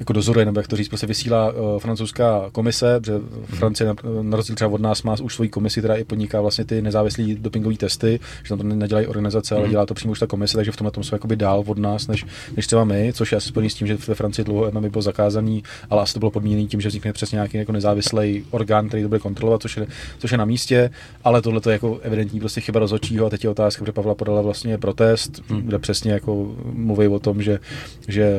jako dozoruje, nebo jak to říct, prostě vysílá uh, francouzská komise, protože Francie na, na rozdíl třeba od nás má už svoji komisi, která i podniká vlastně ty nezávislé dopingové testy, že tam to nedělají organizace, ale dělá to přímo už ta komise, takže v tomhle tom jsou jakoby dál od nás, než, než třeba my, což je asi spojený s tím, že ve Francii dlouho MMA bylo zakázaný, ale asi to bylo podmíněné tím, že vznikne přesně nějaký jako nezávislý orgán, který to bude kontrolovat, což je, což je na místě, ale tohle to je jako evidentní prostě chyba rozhodčího a teď je otázka, že Pavla podala vlastně protest, hmm. kde přesně jako mluví o tom, že, že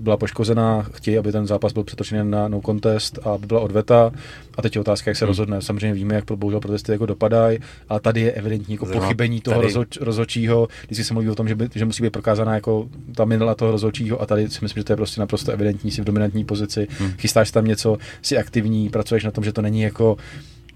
byla poškozená, chtějí, aby ten zápas byl přetočen na no contest a aby byla odveta. A teď je otázka, jak se hmm. rozhodne. Samozřejmě víme, jak bohužel protesty jako dopadají, ale tady je evidentní jako Zrovna pochybení toho tady... rozhodčího. Vždycky se mluví o tom, že, by, že musí být prokázána jako ta minula toho rozhodčího a tady si myslím, že to je prostě naprosto evidentní, si v dominantní pozici, hmm. chystáš tam něco, si aktivní, pracuješ na tom, že to není jako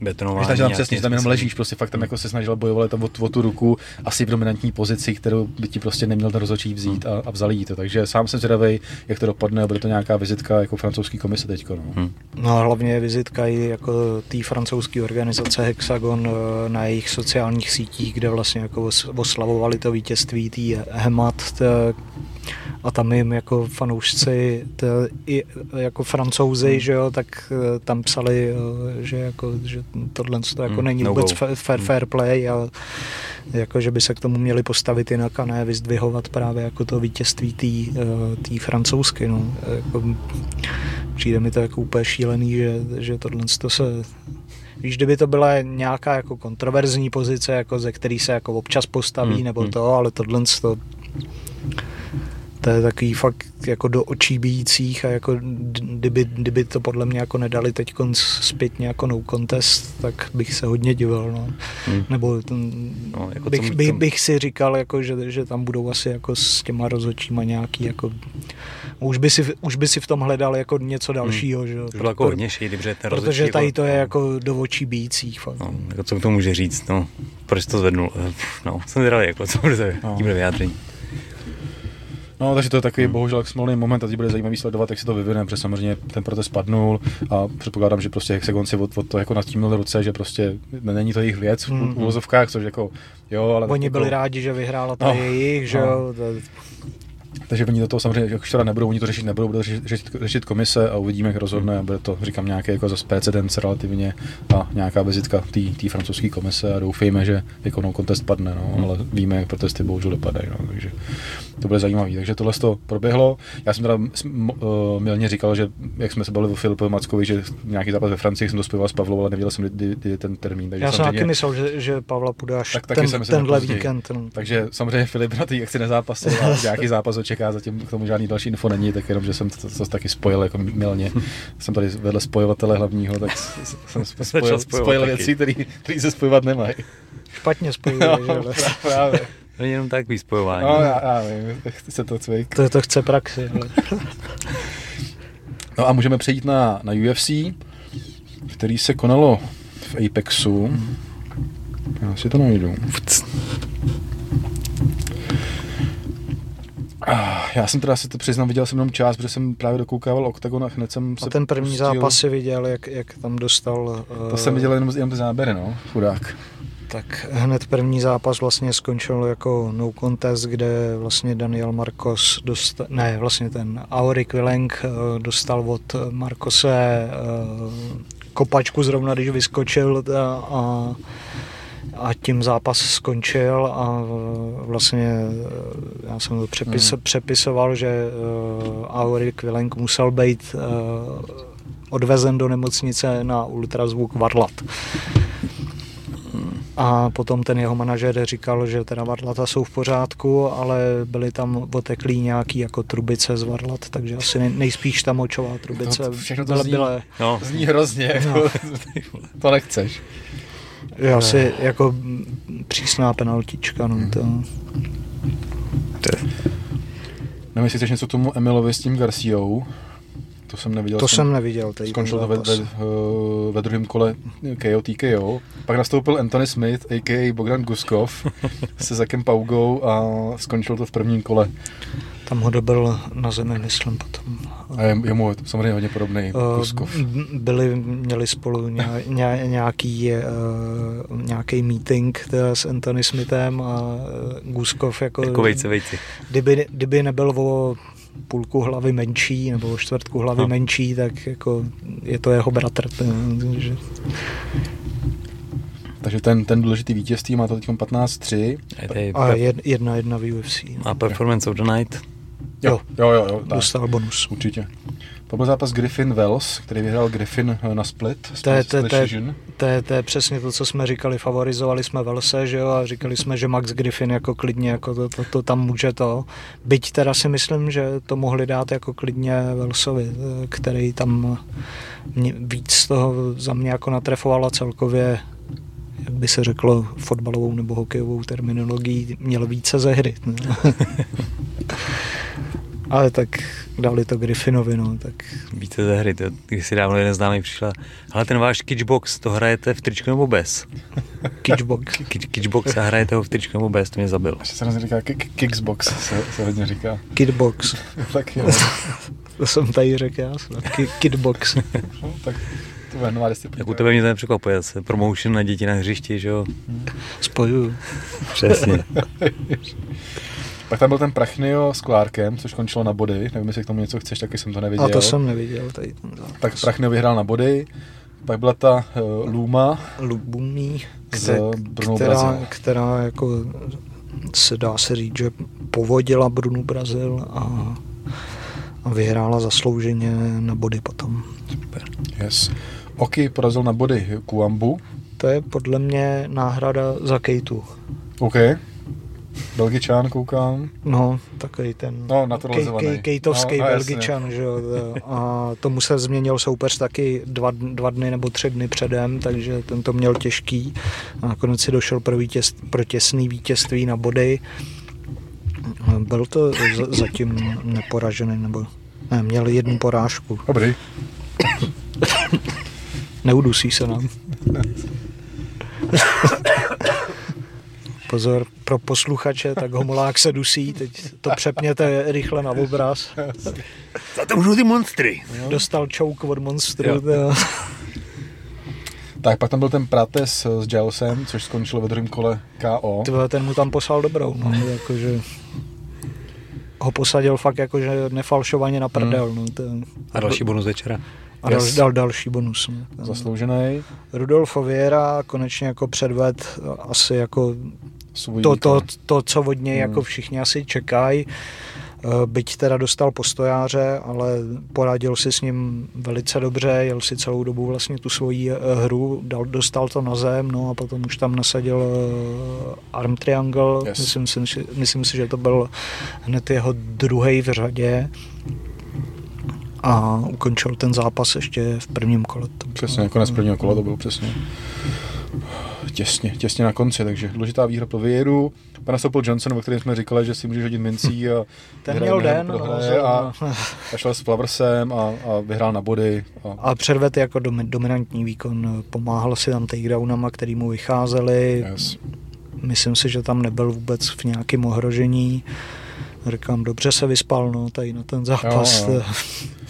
betonování. Takže tam přesně, tam jenom ležíš, prostě fakt tam jako se snažil bojovat o, o, tu ruku, asi v dominantní pozici, kterou by ti prostě neměl ten rozhodčí vzít a, a vzal jí to. Takže sám jsem zvědavý, jak to dopadne, a bude to nějaká vizitka jako francouzský komise teď. No. Hmm. no a hlavně je vizitka i jako té francouzské organizace Hexagon eh, na jejich sociálních sítích, kde vlastně jako oslavovali to vítězství té Hemat, a tam jim jako fanoušci, to, i jako francouzi, hmm. že jo, tak eh, tam psali, eh, že, jako, že tohle to jako hmm. není no vůbec fair, fair, hmm. fair play a jako, že by se k tomu měli postavit jinak a ne vyzdvihovat právě jako to vítězství té eh, francouzsky. No. Jako, přijde mi to jako úplně šílený, že, že tohle to se Víš, kdyby to byla nějaká jako kontroverzní pozice, jako ze který se jako občas postaví, hmm. nebo hmm. to, ale tohle to to je takový fakt jako do očí bíjících a jako kdyby, kdyby to podle mě jako nedali teď zpětně jako no contest, tak bych se hodně divil, no. Hmm. Nebo ten, no, jako bych, bych, bych, si říkal, jako, že, že tam budou asi jako s těma rozhodčíma nějaký jako už by, si, už by si v tom hledal jako něco hmm. dalšího, hmm. že To bylo jako hodně šejdy, protože ten Protože tady to je jako do očí bíjících. Fakt. No, jako co k tomu může říct, no. Proč to zvednul? No, jsem zvědavý, jako co bude, no. bude vyjádření. No, takže to je takový hmm. bohužel smolný moment a teď bude zajímavý sledovat, jak se to vyvine, protože samozřejmě ten protest padnul a předpokládám, že prostě Hexagon si od, od to jako nad ruce, že prostě není to jejich věc v hmm. uvozovkách, což jako jo, ale... Oni byli jako... rádi, že vyhrála ta no, jejich, že no. jo, takže oni do toho samozřejmě jako včera nebudou, oni to řešit nebudou, budou řešit, řešit, řešit komise a uvidíme, jak rozhodne bude to, říkám, nějaký jako zase precedens relativně a nějaká vizitka té francouzské komise a doufejme, že jako no contest padne, no, hmm. ale víme, jak protesty bohužel dopadají, no, takže to bude zajímavé. Takže tohle to proběhlo. Já jsem teda uh, milně říkal, že jak jsme se bavili o Filipovi Mackovi, že nějaký zápas ve Francii jsem to spojoval s Pavlou, ale nevěděl jsem, kdy, kdy ten termín. Takže Já jsem taky myslel, že, že Pavla půjde až tak, ten, tenhle víkend. No. Takže samozřejmě Filip na té akci nezápasil a nějaký zápas očeká, zatím k tomu žádný další info není, tak jenom, že jsem to, to, to taky spojil jako milně. jsem tady vedle spojovatele hlavního, tak jsem spojil, spojil věci, které se spojovat nemají. Špatně spojuje, no, že? Právě. Není jenom takový spojování. No, já, já vím, chce to cvik. To, to chce praxi. no a můžeme přejít na, na UFC, který se konalo v Apexu. Já si to najdu. Já jsem teda si to přiznám, viděl jsem jenom část, protože jsem právě dokoukával OKTAGON a hned jsem se A ten první pustil... zápas si viděl, jak, jak tam dostal... Uh... To jsem viděl jenom, jenom ty záběry, no, chudák. Tak hned první zápas vlastně skončil jako no contest, kde vlastně Daniel Marcos dostal, ne, vlastně ten Auric Willeng uh, dostal od Marcose uh, kopačku zrovna, když vyskočil a, a a tím zápas skončil a vlastně eh, já jsem to přepis, hmm. přepisoval, že uh, Auric Vilenk musel být uh, odvezen do nemocnice na ultrazvuk Varlat. A potom ten jeho manažer říkal, že teda varlata jsou v pořádku, ale byly tam oteklý nějaký jako trubice z varlat, takže asi nejspíš ta močová trubice. No, všechno to byla, zní, byla, no. zní hrozně, jako, no. to nechceš. Je asi jako přísná penaltička, no to... Nevím, jestli chceš něco tomu Emilovi s tím Garciou. To jsem neviděl. To jsem neviděl. Skončil to ve, ve, eh, ve druhém kole KO TKO. Pak nastoupil Anthony Smith, a.k.a. Bogdan Guskov, se Zakem Paugou a skončil to v prvním kole. Tam ho dobil na zemi, myslím, potom. A je, je mu samozřejmě hodně podobný uh, Guskov. Byli, měli spolu ně, ně, nějaký, uh, nějaký meeting teda s Anthony Smithem a uh, Guskov jako... Jako vejce, vejci. Kdyby, kdyby nebyl o půlku hlavy menší nebo o čtvrtku hlavy no. menší, tak jako je to jeho bratr. Takže, takže ten, ten důležitý vítězství má to teď 15-3. A jedna jedna v UFC. No. A Performance of the Night. Jo, jo, jo. jo dostal bonus. Určitě. To byl zápas Griffin Wells, který vyhrál Griffin eh, na split. To je, to, to, to, to je přesně to, co jsme říkali. Favorizovali jsme Velse, že jo, a říkali jsme, že Max Griffin jako klidně jako to, to, to tam může to. Byť teda si myslím, že to mohli dát jako klidně Velsovi, eh, který tam víc toho za mě jako natrefoval a celkově jak by se řeklo fotbalovou nebo hokejovou terminologií, měl více ze hry. Ale tak dali to Griffinovi, no, tak... Víte ze hry, to, když si dávno jeden známý přišla, ale ten váš Kitchbox, to hrajete v tričku nebo bez? Kitchbox. Kitchbox a hrajete ho v tričku nebo bez, to mě zabil. Ještě se říká Kickbox, se, se hodně říká. Kitbox. tak jo. to jsem tady řekl já, Kitbox. no, tak to je nová disciplína. Jak u tebe mě to nepřekvapuje, se promotion na děti na hřišti, že jo? Spojuju. Přesně. Pak tam byl ten Prachnio s Clarkem, což končilo na body. Nevím, jestli k tomu něco chceš, taky jsem to neviděl. A to jsem neviděl. Tady ten tak Prachnio vyhrál na body. Pak byla ta uh, Luma. Lubumí, která, která jako se dá se říct, že povodila Brunu Brazil a, a vyhrála zaslouženě na body potom. Super. Yes. Oki porazil na body Kuambu. To je podle mě náhrada za Kejtu. OK. Belgičan koukám. No, takový ten no, naturalizovaný. Kej, kejtovský no, no, Belgičan, že jo. A tomu se změnil soupeř taky dva, dva dny nebo tři dny předem, takže ten to měl těžký. A nakonec si došel pro, vítěz, pro těsný vítězství na body. Byl to z, zatím neporažený, nebo ne, měl jednu porážku. Dobrý. Neudusí se nám. Pozor, pro posluchače, tak homolák se dusí, teď to přepněte rychle na obraz. Za to můžou ty monstry. Jo. Dostal čouk od monstru. Tak pak tam byl ten Prates s Gilesem, což skončilo ve druhém kole KO. Tyhle, ten mu tam poslal dobrou, no, jakože ho posadil fakt jakože nefalšovaně na prdel. Hmm. No, to, a další bonus večera. A dal, dal další bonus. No. Zasloužený. Rudolfo Viera konečně jako předved asi jako to, to, to, co od něj jako hmm. jako všichni asi čekají. Eh, byť teda dostal postojáře, ale poradil si s ním velice dobře, jel si celou dobu vlastně tu svoji eh, hru, dal, dostal to na zem, no a potom už tam nasadil eh, arm triangle, yes. myslím, si, myslím si, že to byl hned jeho druhý v řadě a ukončil ten zápas ještě v prvním kole. Přesně, konec prvního kola to bylo přesně těsně, těsně na konci, takže důležitá výhra pro Vieru. Pana Sopel Johnson, o kterém jsme říkali, že si může hodit mincí a ten měl den prohraje a, a, šel s Flaversem a, a vyhrál na body. A, a předvedl jako dominantní výkon, pomáhal si tam takedownama, který mu vycházeli. Yes. Myslím si, že tam nebyl vůbec v nějakém ohrožení. Říkám, dobře se vyspal no, tady na ten zápas. Jo, jo.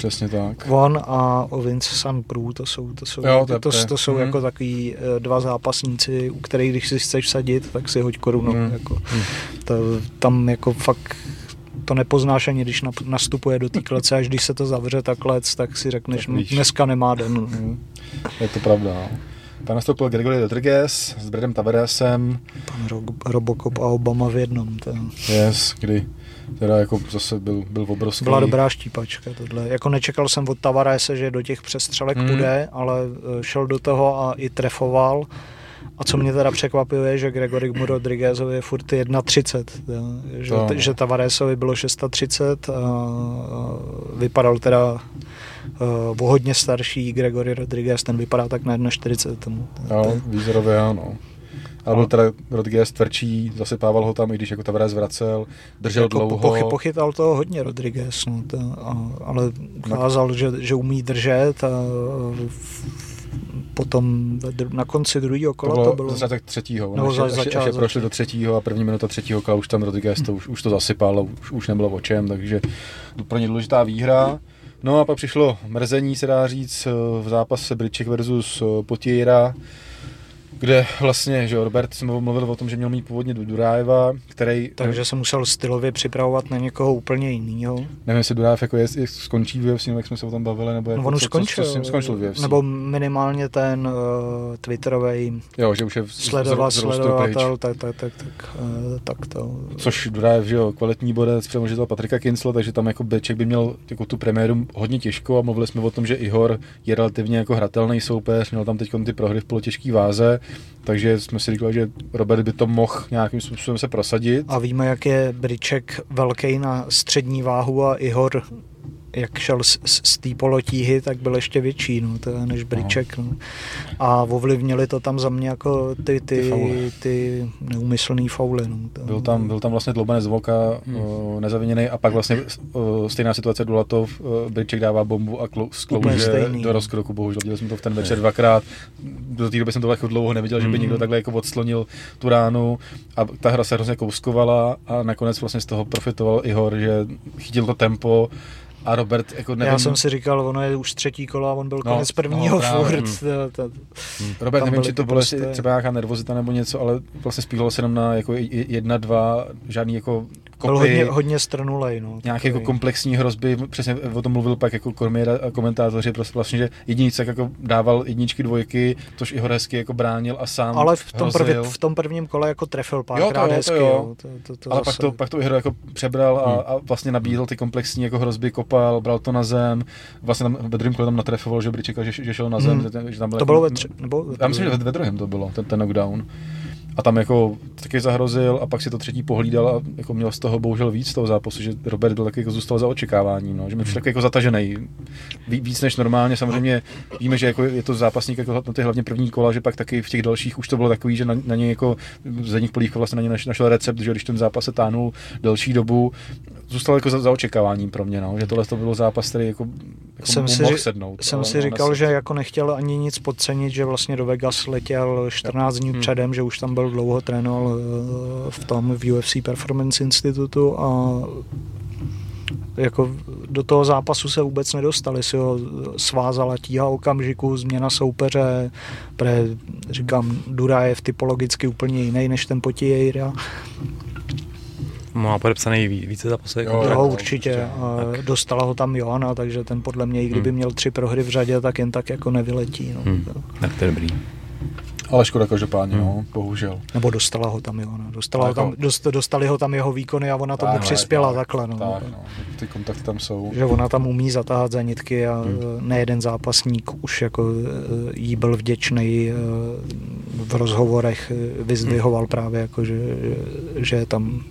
Přesně tak. On a Vince San Prů, to jsou, to jsou, jo, to, to, to, jsou hmm. jako takový eh, dva zápasníci, u kterých když si chceš sadit, tak si hoď korunu. Hmm. Jako, hmm. To, tam jako fakt to nepoznáš ani, když nastupuje do té klece, až když se to zavře tak lec, tak si řekneš, tak dneska nemá den. Hmm. Je to pravda. No. Tam nastoupil Gregory Rodriguez s Bradem Tavaresem. Pan Ro- Robocop a Obama v jednom. Ten. Yes, kdy teda jako zase byl, byl obrovský. Byla dobrá štípačka tohle. Jako nečekal jsem od Tavarese, že do těch přestřelek hmm. půjde, ale e, šel do toho a i trefoval. A co mě teda překvapuje, že Gregory Rodriguezovi je furt 1,30. Že, to. že Tavaresovi bylo 630 a vypadal teda uh, o hodně starší Gregory Rodriguez, ten vypadá tak na 1,40. Jo, výzorově ano. Ale byl teda Rodriguez tvrdší, zasypával ho tam, i když jako Tavares vracel, držel jako dlouho. Pochy, pochytal to hodně Rodriguez, no, to, a, ale ukázal, že, že umí držet a potom na konci druhého kola to bylo... To bylo začátek třetího. No, ještě, za, ještě, ještě prošli do třetího a první minuta třetího kola už tam Rodriguez to, už, už to zasypal, už, už nebylo o čem, takže pro ně důležitá výhra. No a pak přišlo mrzení, se dá říct, v zápase Britček versus Potiera kde vlastně, že Robert jsem mluvil o tom, že měl mít původně Durájeva, který... Takže se musel stylově připravovat na někoho úplně jiného. Nevím, jestli Durájev jako je, je, skončí v UFC, jak jsme se o tom bavili, nebo jako no, on už skončil. Co, co, skončil v UFC. Nebo minimálně ten uh, Twitterový jo, že už je sledovat, sledovatel, tak, tak, tak, tak, uh, tak to... Což Durájev, že jo, kvalitní bodec, přemožitel Patrika Kinsla, takže tam jako Beček by měl jako tu premiéru hodně těžko a mluvili jsme o tom, že Ihor je relativně jako hratelný soupeř, měl tam teď ty prohry v polotěžké váze, takže jsme si říkali, že Robert by to mohl nějakým způsobem se prosadit. A víme, jak je Briček velký na střední váhu a Ihor jak šel z, z, z té polotíhy, tak byl ještě větší no, to než Briček. No. A ovlivnili to tam za mě jako ty, ty, ty, ty neumyslný fauly. No. To... Byl, tam, byl tam vlastně dloubanec z voka, hmm. nezaviněný a pak vlastně stejná situace Dulatov, Briček dává bombu a sklouže do rozkroku, bohužel viděli jsme to v ten večer dvakrát. Do té doby jsem to jako dlouho neviděl, že by hmm. někdo takhle jako odslonil tu ránu a ta hra se hrozně kouskovala a nakonec vlastně z toho profitoval Ihor, že chytil to tempo, a Robert, jako nevím... Já jsem si říkal, ono je už třetí kolo a on byl no, konec prvního no, furt. Hmm. To, to, hmm. Robert, nevím, či to bylo prostě... třeba nějaká nervozita nebo něco, ale vlastně spílo se jenom na jako jedna, dva, žádný jako kopy, byl hodně, hodně stranulej. No, nějaké jako komplexní hrozby, přesně o tom mluvil pak jako Kormier a komentátoři, prostě vlastně, že jediný jako dával jedničky, dvojky, tož i ho hezky jako bránil a sám Ale v tom, prvi, v tom prvním kole jako trefil párkrát jo, to, hezky. To, jo. To, to, to Ale zase... pak to, pak to hru jako přebral a, hmm. a, vlastně nabídl ty komplexní jako hrozby, kopal, bral to na zem, vlastně tam ve druhém kole tam natrefoval, že by čekal, že, že šel na zem. Hmm. Že tam byl, to bylo ve, tři, nebo ve Já myslím, že ve, ve druhém to bylo, ten, ten knockdown a tam jako taky zahrozil a pak si to třetí pohlídal a jako měl z toho bohužel víc toho zápasu, že Robert byl taky jako zůstal za očekáváním, no, že mi přišel jako zatažený víc než normálně, samozřejmě víme, že jako je to zápasník jako na ty hlavně první kola, že pak taky v těch dalších už to bylo takový, že na, na něj jako z jedních polích vlastně na něj našel recept, že když ten zápas se tánul delší dobu, zůstal jako za, za očekáváním pro mě, no, že tohle to byl zápas, který jako, jako jsem si, mohl sednout. Jsem si říkal, že jako nechtěl ani nic podcenit, že vlastně do Vegas letěl 14 dní hmm. předem, že už tam byl dlouho trénoval eh, v tom v UFC Performance Institutu a jako do toho zápasu se vůbec nedostali, si ho svázala tíha okamžiku, změna soupeře, pre, říkám, Dura je typologicky úplně jiný než ten Potiejra má podepsaný více zápasů. Jo, jo, určitě. Tak. Dostala ho tam Johana, takže ten podle mě, i kdyby hmm. měl tři prohry v řadě, tak jen tak jako nevyletí. No. Hmm. Tak to je dobrý. Ale škoda každopádně, hmm. no, bohužel. Nebo dostala ho tam Johana. Dostala ho tam, dost, dostali ho tam jeho výkony a ona tomu tak, přispěla tak, takhle. No. Tak, no. Ty kontakty tam jsou. Že ona tam umí zatáhat za nitky a hmm. nejeden zápasník už jako eh, jí byl vděčný eh, v rozhovorech, vyzdvihoval hmm. právě jako, že, že tam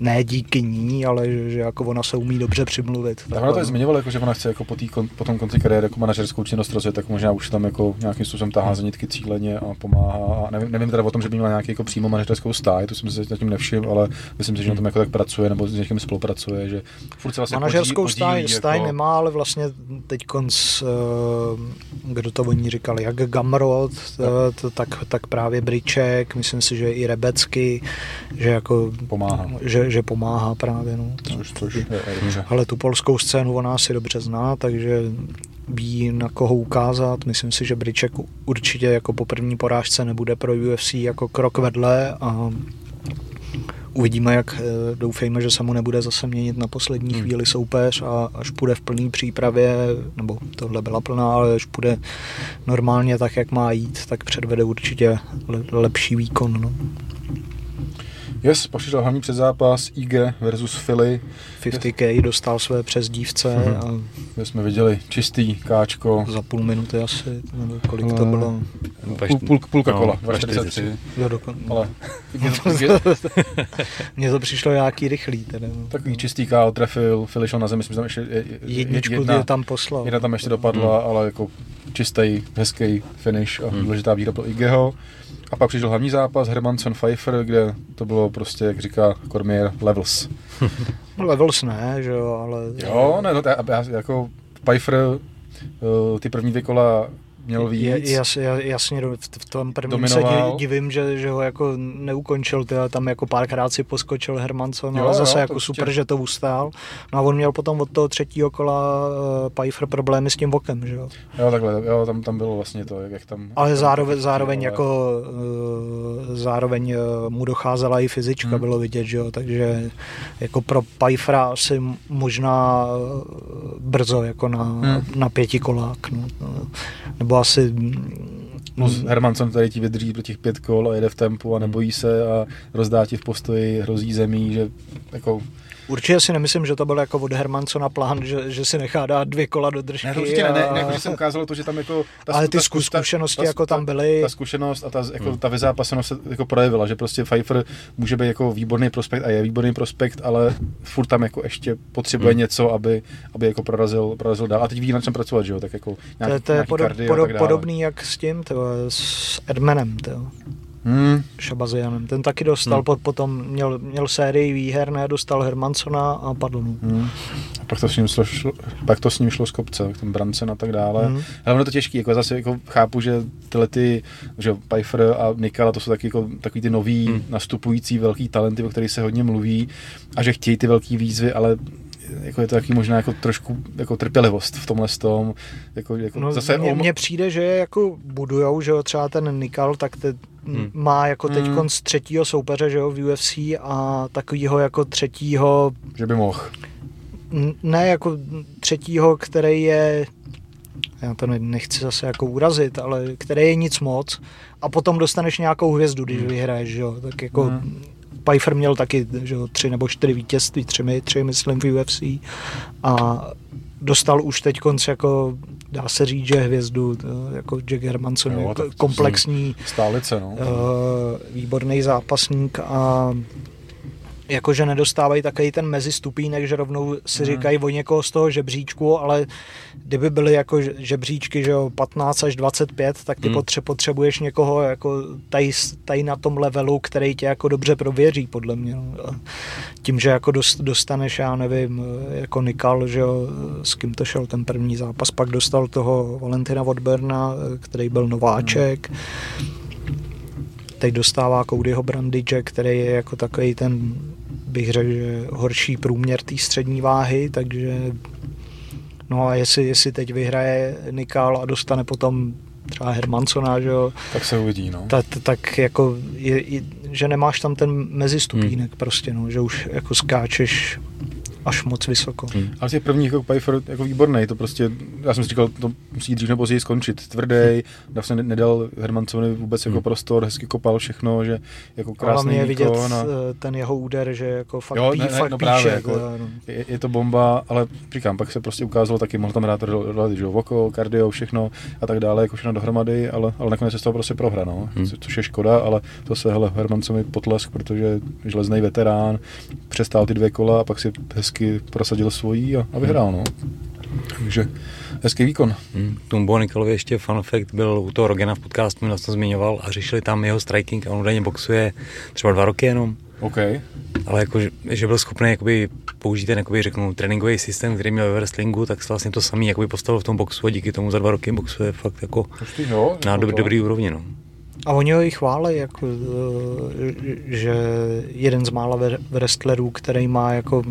ne díky ní, ale že, že jako ona se umí dobře přimluvit. Tak ona to je zmiňovala, jako, že ona chce jako po, tý, po tom konci kariéry jako manažerskou činnost rozjet, tak možná už tam jako nějakým způsobem tahá za nitky cíleně a pomáhá. A nevím, nevím teda o tom, že by měla nějaký jako přímo manažerskou stáj, to jsem si zatím nevšiml, ale myslím si, že na tom jako tak pracuje nebo s někým spolupracuje, že furt se vlastně Manažerskou podílí, stáj, podílí, stáj jako... nemá, ale vlastně teď konc, uh, kdo to oni říkali, jak Gamrod, uh, tak, tak právě Briček, myslím si, že i Rebecky, že jako pomáhá že, že pomáhá právě. No. Což, což je, Ale tu polskou scénu ona si dobře zná, takže ví na koho ukázat. Myslím si, že Briček určitě jako po první porážce nebude pro UFC jako krok vedle a uvidíme, jak eh, doufejme, že se mu nebude zase měnit na poslední hmm. chvíli soupeř a až půjde v plné přípravě, nebo tohle byla plná, ale až půjde normálně tak, jak má jít, tak předvede určitě lepší výkon. No. Yes, pošel hlavní předzápas IG versus Philly. 50K dostal své přezdívce. Mm-hmm. A My jsme viděli čistý káčko. Za půl minuty asi, nebo kolik to bylo? Půl, půl, půlka no, kola, 43. Jo, dokon... Ale mně to přišlo nějaký rychlý. Teda. Takový čistý KO trefil, Philly šel na zemi, myslím, že tam ještě Jedničku jedna, tam poslal. Jedna tam ještě dopadla, hmm. ale jako čistý, hezký finish a hmm. důležitá výhra pro IGho. A pak přišel hlavní zápas Hermanson Pfeiffer, kde to bylo prostě, jak říká Cormier, levels. levels ne, že jo, ale... Jo, ne, no, já, já, jako Pfeiffer uh, ty první dvě kola měl víc. Je, jas, jasně, v tom prvním Dominoval. se divím, že, že ho jako neukončil, tyhle, tam jako párkrát si poskočil Hermanson, Jo, ale zase jo, jako super, určitě. že to ustál. No a on měl potom od toho třetího kola uh, Pfeiffer problémy s tím okem, že jo. Jo, takhle, jo, tam, tam bylo vlastně to, jak, jak tam... Ale jak tam zároveň, trpí, zároveň ale- jako uh, zároveň uh, mu docházela i fyzička, Hmm. bylo vidět, že jo, takže jako pro Pfeiffera asi možná brzo jako na, Hmm. na pětikolák, no, no, nebo asi No, Hermanson tady ti vydrží pro těch pět kol a jede v tempu a nebojí se a rozdá ti v postoji, hrozí zemí, že jako... Určitě si nemyslím, že to byl jako od Hermansona plán, že, že si nechá dát dvě kola do držky. Ne, to určitě ne, ne, a- ne jako, že se ukázalo to, že tam jako... Ale ty zkus- zkušenosti jako tam byly. Ta zkušenost a ta, jako, ta vyzápasenost se jako projevila, že prostě Pfeiffer může být jako výborný prospekt a je výborný prospekt, ale furt tam jako ještě potřebuje Hmm. něco, aby, aby jako prorazil, prorazil dál. A teď ví na čem pracovat, že jo, tak jako To, nějaký, je- to je podob, a podob, podobný jak s tím, tyjo, s Edmanem, tyjo, Hmm. Šabazianem. Ten taky dostal, Hmm. po, potom měl, měl sérii výher, ne, dostal Hermansona a padl. No. Hmm. A pak to s ním šlo, šlo, pak to s ním šlo z kopce, ten Brancen a tak dále. Hmm. Ale ono je to těžký, jako zase jako chápu, že tyhle ty, že Pfeiffer a Nikala, to jsou taky jako, takový ty nový Hmm. nastupující velký talenty, o kterých se hodně mluví a že chtějí ty velký výzvy, ale jako je to taky možná jako trošku jako trpělivost v tomhle tom. Jako, jako No, zase mně, Olmo- mně přijde, že je jako budujou, že jo, třeba ten Nikal, tak te, Hmm. má jako teď Hmm. z třetího soupeře, že jo, v UFC a takovýho jako třetího, že by mohl. ne jako třetího, který je, já to ne- nechci zase jako urazit, ale který je nic moc a potom dostaneš nějakou hvězdu, když Hmm. vyhraješ, že jo, tak jako Hmm. Pfeiffer měl taky že tři nebo čtyři vítězství, tři, my- tři myslím v UFC a dostal už teď konc jako dá se říct, že hvězdu jako Jack Hermanson, Jo, to komplexní, Stálice, no. uh, výborný zápasník a jakože nedostávají takový ten mezistupínek, že rovnou si Mhm. říkají o někoho z toho žebříčku, ale kdyby byly jako že- žebříčky, že jo, 15 až 25, tak ty Mhm. potře- potřebuješ někoho jako tady, tady na tom levelu, který tě jako dobře prověří, podle mě. no. A Tím, že jako dost- dostaneš, já nevím, jako Nikal, že jo, s kým to šel ten první zápas, pak dostal toho Valentina Vodberna, který byl nováček, teď dostává Codyho Brandiče, který je jako takový ten, bych řekl, že horší průměr té střední váhy, takže no a jestli, jestli teď vyhraje Nikal a dostane potom třeba Hermansona, že jo, Tak se uvidí, no. tak, tak jako, je, je, že nemáš tam ten mezistupínek hmm. prostě, no, že už jako skáčeš až moc vysoko. Hmm. Ale těch prvních jako Pfeiffer jako výborný, to prostě, já jsem si říkal, to musí dřív nebo později skončit. Tvrdý, vlastně nedal Hermancovi vůbec jako Hmm. prostor, hezky kopal všechno, že jako krásný je vidět výkon. A, eh, ten jeho úder, že jako fakt, Jo, pí, ne, ne, fakt no píše. právě, jako, jako- no. je, je, to bomba, ale říkám, pak se prostě ukázalo taky, mohl tam hrát že voko, kardio, všechno a tak dále, jako všechno dohromady, ale, ale nakonec se z toho prostě prohra, no. Hmm. Co- což je škoda, ale to se hele Hermancovi potlesk, protože železný veterán, přestál ty dvě kola a pak si hezky prosadil svojí a, a vyhrál, no. Takže hezký výkon. Hmm. Tumbo Nikolovi ještě fun fact byl u toho Rogena v podcastu, mi to zmiňoval a řešili tam jeho striking a on údajně boxuje třeba dva roky jenom. OK. ale jako, že, že byl schopný jakoby, použít ten, jakoby, řeknu, tréninkový systém, který měl ve wrestlingu, tak se vlastně to samý jakoby, postavil v tom boxu a díky tomu za dva roky boxuje fakt jako ty, jo, na jako dob, to- dobrý úrovni. No. A oni ho i chválí, jako, eh, že jeden z mála wre- wrestlerů, který má jako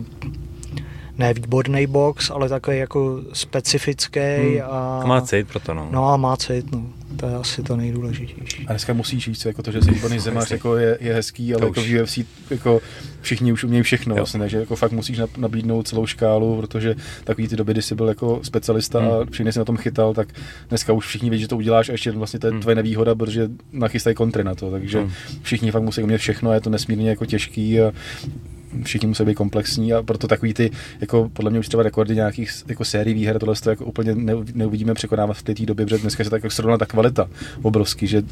ne výborný box, ale takový jako specifický Hmm. a, A má cít pro to, no. no a má cít, no. To je asi to nejdůležitější. A dneska musíš víc, jako to, že jsi výborný zemař, jako je, je hezký, ale To jako už. v UFC jako všichni už umějí všechno Jo. vlastně, takže jako fakt musíš nab- nabídnout celou škálu, protože takový ty doby, kdy jsi byl jako specialista Hmm. a všichni si na tom chytal, tak dneska už všichni vědí, že to uděláš a ještě vlastně to je Hmm. tvoje nevýhoda, protože nachystají kontry na to, takže Hmm. všichni fakt musí umět všechno a je to nesmírně jako těžký a všichni musí být komplexní a proto takový ty, jako podle mě už třeba rekordy nějakých jako sérií výher, tohle to jako úplně neu- neuvidíme překonávat v té době, protože dneska se tak jako srovná ta kvalita obrovský, že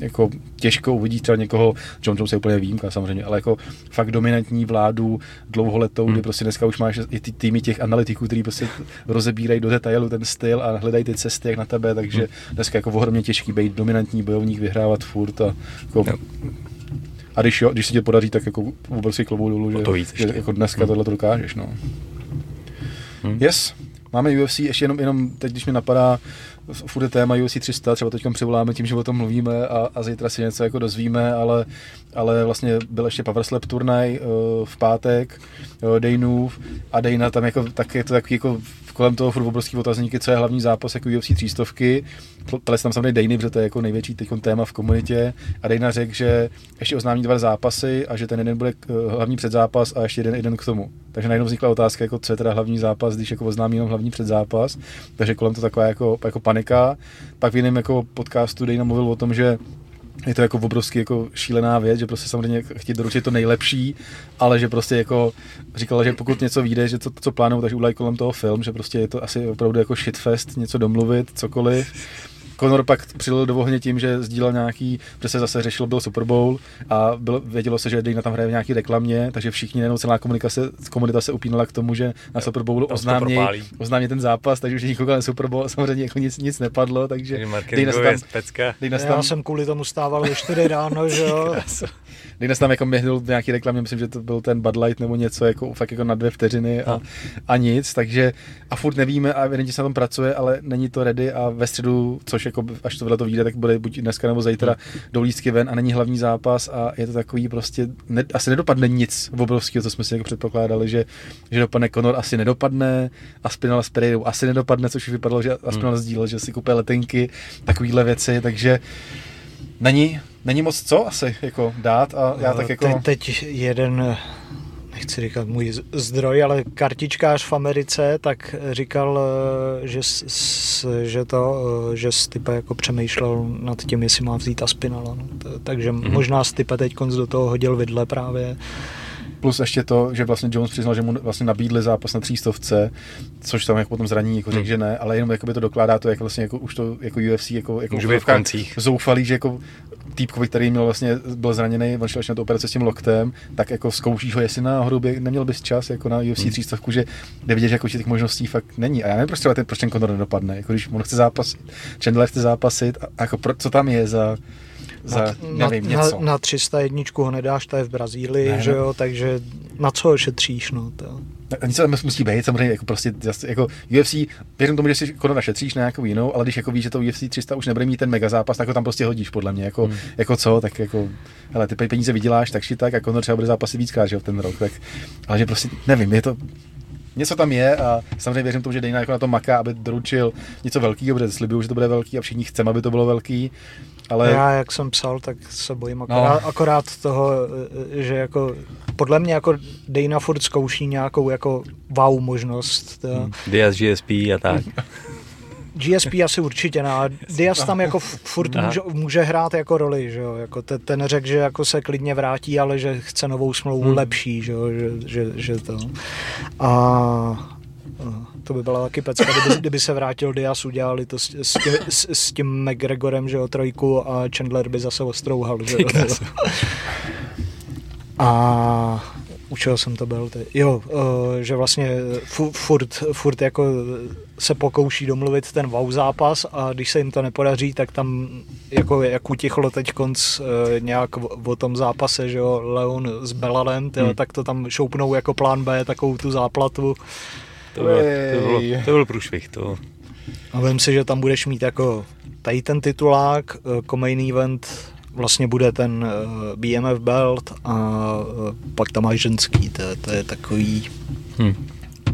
jako těžko uvidí třeba někoho, John Jones je úplně výjimka samozřejmě, ale jako fakt dominantní vládu dlouholetou, Hmm. kdy prostě dneska už máš i ty týmy těch analytiků, kteří prostě rozebírají do detailu ten styl a hledají ty cesty jak na tebe, takže Hmm. dneska jako ohromně těžký být dominantní bojovník, vyhrávat furt a jako, Jo. A když, jo, když se ti podaří, tak jako obrovský klobouk dolů, že, to víc že ještě. jako dneska Hmm. tohle to dokážeš. No. Hmm. Yes, máme UFC, ještě jenom, jenom teď, když mi napadá, furt je téma UFC 300, třeba teď přivoláme tím, že o tom mluvíme a, a zítra si něco jako dozvíme, ale, ale vlastně byl ještě Power Slap turnaj uh, v pátek, uh, Dejnův a Dejna tam jako, tak je to takový jako kolem toho furt obrovský otazníky, co je hlavní zápas jako UFC 300. Ptali se tam samozřejmě Dejny, protože to je jako největší teď téma v komunitě. A Dejna řekl, že ještě oznámí dva zápasy a že ten jeden bude uh, hlavní předzápas a ještě jeden, jeden k tomu. Takže najednou vznikla otázka, jako co je teda hlavní zápas, když jako oznámí jenom hlavní předzápas. Takže kolem to taková jako, jako panika. Pak v jiném jako podcastu Dejna mluvil o tom, že je to jako obrovský jako šílená věc, že prostě samozřejmě chtít doručit to nejlepší, ale že prostě jako říkala, že pokud něco vyjde, že to, co plánují, takže udělají kolem toho film, že prostě je to asi opravdu jako shitfest, něco domluvit, cokoliv Conor pak přilil do ohně tím, že sdílel nějaký, že se zase řešil, byl Super Bowl a bylo, vědělo se, že Dana tam hraje v nějaký reklamě, takže všichni nejenom celá komunikace, komunita se upínala k tomu, že na Super Bowlu oznámí, oznámí ten zápas, takže už nikoho na Super Bowl samozřejmě jako nic, nic nepadlo, takže Dana tam, Dana tam, Já jsem kvůli tomu stával ve 4 ráno, že jo. Dana tam jako měhnul v nějaký reklamě, myslím, že to byl ten Bud Light nebo něco jako fakt jako na dvě vteřiny a, a nic, takže a furt nevíme a evidentně se na tom pracuje, ale není to ready a ve středu, což jako až to to vyjde, tak bude buď dneska nebo zítra do lístky ven a není hlavní zápas a je to takový prostě, ne, asi nedopadne nic obrovského, co jsme si jako předpokládali, že, že dopadne Conor, asi nedopadne, a Spinal s Pereirou asi nedopadne, což už vypadalo, že Aspinal hmm. sdílel, že si kupuje letenky, takovýhle věci, takže není, není moc co asi jako dát a já tak jako... Teď, teď jeden nechci říkat můj zdroj, ale kartičkář v Americe, tak říkal, eh, že, že to, eh, že Stipe jako přemýšlel nad tím, jestli má vzít Aspinala. No. Takže mm-hmm. možná Stipe teď do toho hodil vidle právě plus ještě to, že vlastně Jones přiznal, že mu vlastně nabídli zápas na třístovce, což tam jako potom zraní jako řekl, hmm. že ne, ale jenom by to dokládá to, jak vlastně jako už to jako UFC jako, jako v kancích. zoufalý, že jako týpkovi, který měl vlastně, byl zraněný, on šel na tu operaci s tím loktem, tak jako zkoušíš ho, jestli náhodou by neměl bys čas jako na UFC hmm. 300, že nevidíš, že jako těch možností fakt není. A já nevím, proč ten, proč ten Conor nedopadne. Jako když on chce zápasit, Chandler chce zápasit, a, a jako pro, co tam je za, za na, nevím, na, něco. Na, na 301 ho nedáš, to je v Brazílii, ne, že jo, takže na co šetříš, no. To. Nic tam musí být, samozřejmě, jako prostě, jako UFC, věřím tomu, že si Konora šetříš na nějakou jinou, ale když jako víš, že to UFC 300 už nebude mít ten mega zápas, tak ho tam prostě hodíš, podle mě, jako, hmm. jako co, tak jako, hele, ty peníze vyděláš tak či tak, a Conor třeba bude zápasy víckrát, že jo, ten rok, tak, ale že prostě, nevím, je to, něco tam je a samozřejmě věřím tomu, že Dana jako na to maká, aby doručil něco velkého, protože slibuju, že to bude velký a všichni chceme, aby to bylo velký. Ale... Já, jak jsem psal, tak se bojím akorát, no. akorát toho, že jako podle mě jako Dana furt zkouší nějakou jako wow možnost. Hmm. Diaz GSP a tak. GSP asi určitě ne, Diaz tam jako furt může, může, hrát jako roli, že jo, jako te, ten řekl, že jako se klidně vrátí, ale že chce novou smlouvu hmm. lepší, že jo, že, že, že to. A to by byla taky pecka, kdyby, kdyby se vrátil Diaz, udělali to s, s, tím, s, s tím McGregorem, že jo, trojku a Chandler by zase ostrouhal, že jo. A u čeho jsem to byl? Ty? Jo, uh, že vlastně furt, furt jako se pokouší domluvit ten wow zápas a když se jim to nepodaří, tak tam jako jak utichlo teď konc uh, nějak o, o tom zápase, že jo, Leon s Belalem, tyjo, hmm. tak to tam šoupnou jako plán B, takovou tu záplatu. To byl, to bylo, to byl průšvih, to. A vím si, že tam budeš mít jako tady ten titulák, uh, main event vlastně bude ten uh, BMF belt a uh, pak tam máš ženský, to, to je takový... Hmm.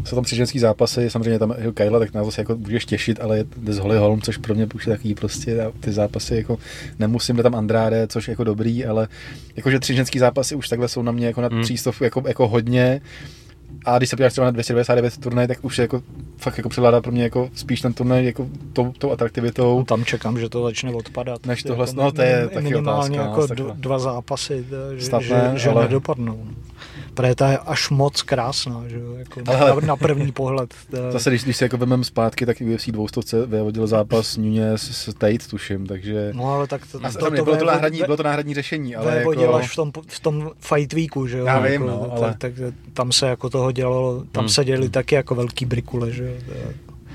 Jsou tam tři ženský zápasy, samozřejmě tam jako Kyla, tak nás zase jako můžeš těšit, ale je z Holly Holm, což pro mě už je takový prostě, ty zápasy jako nemusím, jde tam Andrade, což je jako dobrý, ale jakože tři ženský zápasy už takhle jsou na mě jako na hmm. třístovku jako, jako hodně, a když se podíváš třeba na 299 turnaj, tak už je jako fakt jako převládá pro mě jako spíš ten turnaj jako tou, tou atraktivitou. No, tam čekám, že to začne odpadat. Než tohle, jako, no to je taky minimálně otázka. jako no, dva zápasy, že, Statné, že, že ale... nedopadnou. Protože ta je až moc krásná, že jo, jako ale, na, na, první pohled. To... Zase, když, když si jako vememe zpátky, tak UFC 200 vyvodil zápas Nunez s Tate, tuším, takže... No ale tak to, to, to, to, bylo, to náhradní, bylo to náhradní řešení, ale jako... až v tom, v tom fight weeku, že jo. Já vím, jako, no, ale... tak, tak, tam se jako toho dělalo, tam hmm. se děli taky jako velký brikule, že jo.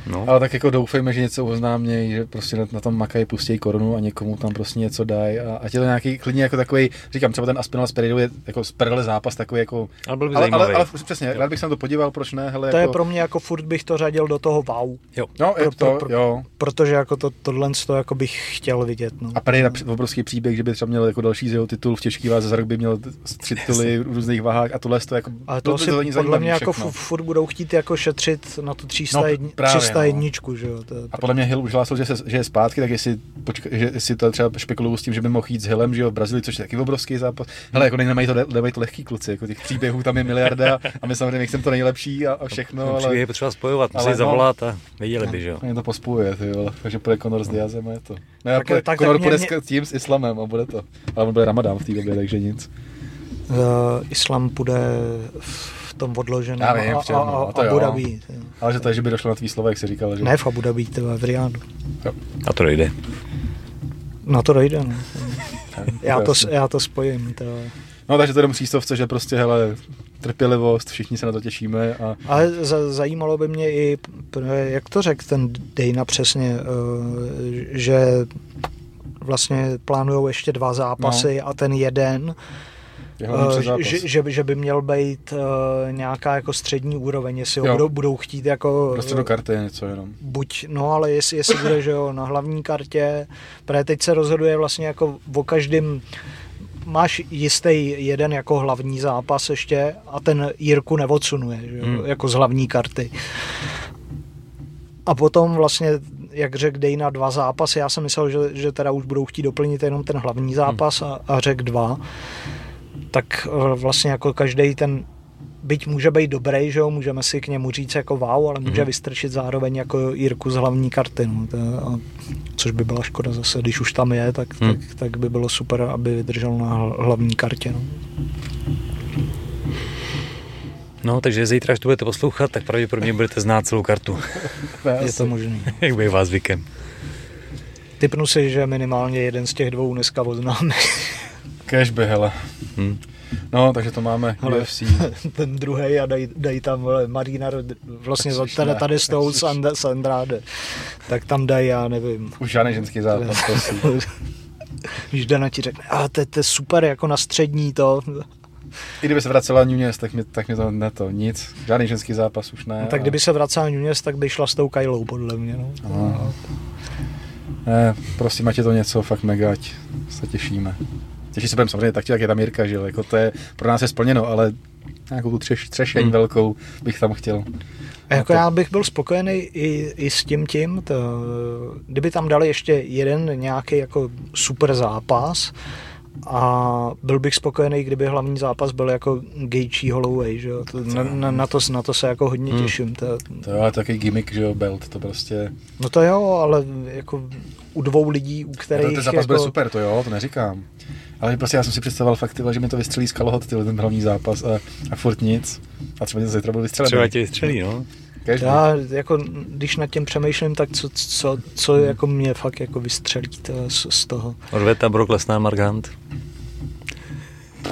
No. Ale tak jako doufejme, že něco oznámějí, že prostě na, na tom makají, pustí korunu a někomu tam prostě něco dají. A ať je to nějaký klidně jako takový, říkám, třeba ten Aspinal Spiridou je jako sprdle zápas takový jako. Ale byl by ale, ale, ale, přesně, rád bych se na to podíval, proč ne? Hele, to jako... je pro mě jako furt bych to řadil do toho wow. Jo. No, je pro, to, pro, jo. Protože jako to, tohle to jako bych chtěl vidět. No. A Pereira obrovský příběh, že by třeba měl jako další z jeho titul v těžký váze za rok by měl tři tituly v různých váhách a tohle to jako. Ale to, to, to, to podle mě jako všechno. jako furt budou chtít jako šetřit na to 300 no, 300 101, no. že jo. To, a podle mě Hill už hlásil, že, se, že je zpátky, tak jestli, počka, že, jestli to třeba špekuluju s tím, že by mohl jít s Hillem, že jo, v Brazílii, což je taky obrovský zápas. Hele, jako nemají to, nemají to lehký kluci, jako těch příběhů tam je miliarda a my samozřejmě jsem to nejlepší a, a všechno. Ale... je potřeba spojovat, musí ale, no. zavolat a viděli by, že jo. Mě to pospojuje, ty jo, takže půjde Conor s Diazem a je to. No, tak, půjde, tak, Conor půjde mě... s tím s Islamem a bude to. Ale on bude Ramadán v té době, takže nic. Eh, uh, Islam bude tom odloženém Já vím, a, v čem, a, no, a, to a jo. Abu Dhabi. Ale že to je, že by došlo na tvý slova, jak jsi říkal, že... Ne v Abu Dhabi, to v Riadu. A to dojde. No to dojde, no. Já to, já to spojím. To. No takže to jenom přístovce, že prostě, hele, trpělivost, všichni se na to těšíme a Ale za, zajímalo by mě i, jak to řekl ten Dejna přesně, eh, že vlastně plánují ještě dva zápasy a ten jeden, eh, že, že, by- že by měl být eh, nějaká jako střední úroveň, jestli ho Jo. budou, budou chtít jako... Prostě do karty je něco jenom. buď, no ale jestli, jestli bude, že jo, na hlavní kartě, protože teď se rozhoduje vlastně jako o každém, máš jistý jeden jako hlavní zápas ještě a ten Jirku neodsunuje, že jo, Hmm. jako z hlavní karty. A potom vlastně, jak řekl Dejna, dva zápasy, já jsem myslel, že, že teda už budou chtít doplnit jenom ten hlavní zápas a, a řekl dva, tak eh, vlastně jako každý ten byť může být dobrý, že jo, můžeme si k němu říct jako wow, ale může Mhm. vystrčit zároveň jako Jirku z hlavní karty, no, to, a, což by byla škoda zase, když už tam je, tak, Hmm. tak, tak by bylo super, aby vydržel na hl- hlavní kartě. No. No, takže zítra, až to budete poslouchat, tak pravděpodobně budete znát celou kartu, Je to možný. jak bývá zvykem. Typnu si, že minimálně jeden z těch dvou dneska oznáme. Cashby, hele. Hm. No, takže to máme Ale- UFC. ten druhý a dej, dej tam vole, Marina, vlastně za tady, tady s tou Sandrade. Tak tam dají, já nevím. Už žádný ženský zápas. Když Dana ti řekne, a to, je- to je super, jako na střední to. I kdyby se vracela Nunes, tak mě, tak mě to ne to, nic. Žádný ženský zápas už ne. No, tak kdyby se vracela Nunes, tak by šla s tou Kylou, podle mě. No. Aha. Ne, prosím, ať je to něco fakt mega, ať se těšíme. Těší se budeme samozřejmě taky, jak je tam Jirka, že jo, jako to je, pro nás je splněno, ale nějakou tu třeš, třešeň Hmm. velkou bych tam chtěl. A jako to- já bych byl spokojený i, i s tím tím, to, kdyby tam dali ještě jeden nějaký jako super zápas a byl bych spokojený, kdyby hlavní zápas byl jako Gejčí Holloway, že jo? To, na, na, na, to, na to se jako hodně Hmm. těším. To, To je takový gimmick, že jo, belt, to prostě, no to jo, ale jako u dvou lidí, u kterých ten zápas jako, bude super, to jo, to neříkám. Ale prostě já jsem si představoval fakt, tyhle, že mi to vystřelí z kalhot, tyhle, ten hlavní zápas a, a furt nic. A třeba mě to zítra byl vystřelený. Třeba tě vystřelí, no. Každý. Já jako, když nad tím přemýšlím, tak co, co, co Hmm. jako mě fakt jako vystřelí to z, z toho. Lesnar, Mark Hunt.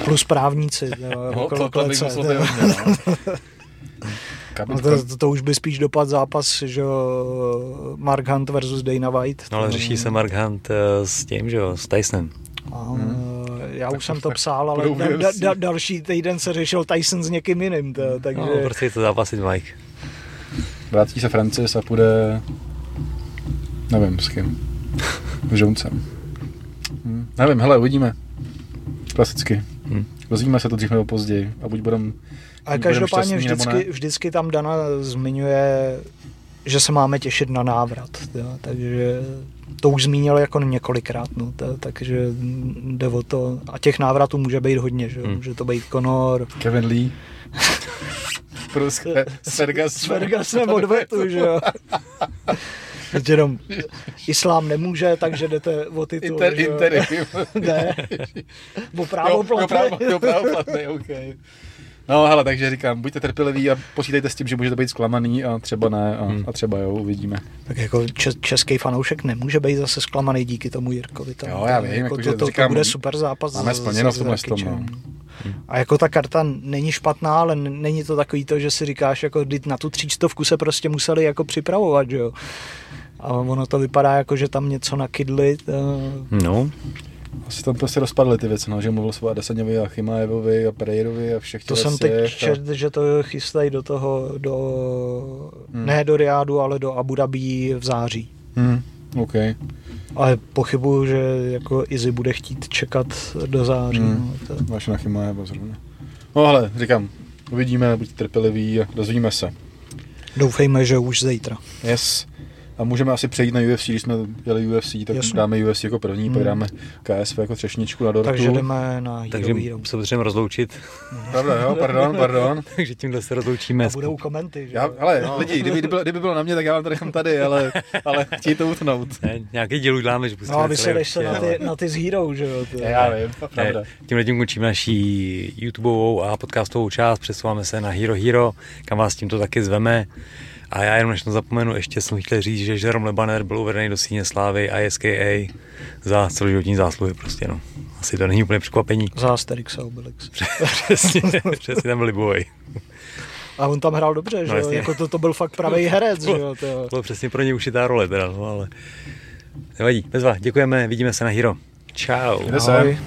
Plus právníci. Jo, No, okolo to, to bych no. Kam, No to, to, to, už by spíš dopad zápas, že jo, Mark Hunt versus Dana White. No ale To- řeší se Mark Hunt eh, s tím, že jo, s Tysonem. A, Hmm. Já Tak už jsem to psal, ale da, da, da, další týden se řešil Tyson s někým jiným, to, takže... No, prostě to zápasit Mike. Vrátí se Francis a půjde... Nevím s kým. S Jonesem. Hm. Nevím, hele, uvidíme. Klasicky. Hm. Dozvíme se to dřív nebo později. A buď budem... Budem každopádně šťastní, nebo vždycky, vždycky tam Dana zmiňuje, že se máme těšit na návrat, jo, takže to už zmínil jako několikrát, no, to, takže jde o to, a těch návratů může být hodně, že? Hmm. může to být Conor, Kevin Lee. Pruské. S Fergusem odvetu, že jo. Teď jenom islám nemůže, takže jdete o titul, Inter. Interim. Ne, o Jo, právo jo, platné. právo, jo, právo platný, OK. No hele, takže říkám, buďte trpěliví a počítejte s tím, že můžete být zklamaný a třeba ne a, Hmm. a třeba jo, uvidíme. Tak jako čes, český fanoušek nemůže být zase zklamaný díky tomu Jirkovi. Tam, Jo, já vím, jako jakože to, to, říkám, to, bude super zápas. máme splněno s v tomhle tom, no. A jako ta karta není špatná, ale není to takový to, že si říkáš, jako na tu třístovku se prostě museli jako připravovat, že jo. A ono to vypadá jako, že tam něco nakydli. eh, No, Asi tam prostě rozpadly ty věci, no, že mluvil o Adesaňovi a Chimajevovi a Pereirovi a všech To jsem teď věcech a- čet, že to chystají do toho, do, Hmm. ne do Riádu, ale do Abu Dhabi v září. Hmm, OK. Ale pochybuju, že jako Izzy bude chtít čekat do září. Hmm. No, to, Vaše na Chimajeva zrovna. No ale, říkám, uvidíme, buďte trpěliví a dozvíme se. doufejme, že už zítra. Yes. A můžeme asi přejít na UFC, když jsme jeli UFC, tak Jasně. dáme UFC jako první, Hmm. pak dáme KSV jako třešničku na dortu. Takže jdeme na Hero takže Hero. se potřebujeme rozloučit, Pravda, jo, pardon, pardon. takže tímhle se rozloučíme. A budou komenty, že Já, jo? ale No. lidi, kdyby, kdyby, bylo, kdyby bylo na mě, tak já vám to nechám tady, ale, ale chtějí to utnout. Ne, nějaký díl uděláme, že pustíme No vysedeš se na ty, na ty z Hero, že jo? Ty. Já vím, to je pravda. Ne, tímhle tím končíme naší YouTubeovou a podcastovou část, přesouváme se na Hero Hero, kam vás tímto taky zveme. A já jenom než to zapomenu, ještě jsem chtěl říct, že Jerome Lebaner byl uvedený do síně slávy ISKA za celoživotní zásluhy prostě, no. Asi to není úplně překvapení. Za Asterix a Obelix. přesně, přesně tam byl libovej. A on tam hrál dobře, že jo? jasně. Jako to, to byl fakt pravý herec, že jo? To, To bylo přesně pro ně ušitá role teda, no, ale nevadí. Bezva, děkujeme, vidíme se na Hero. Ciao. Se? Ahoj.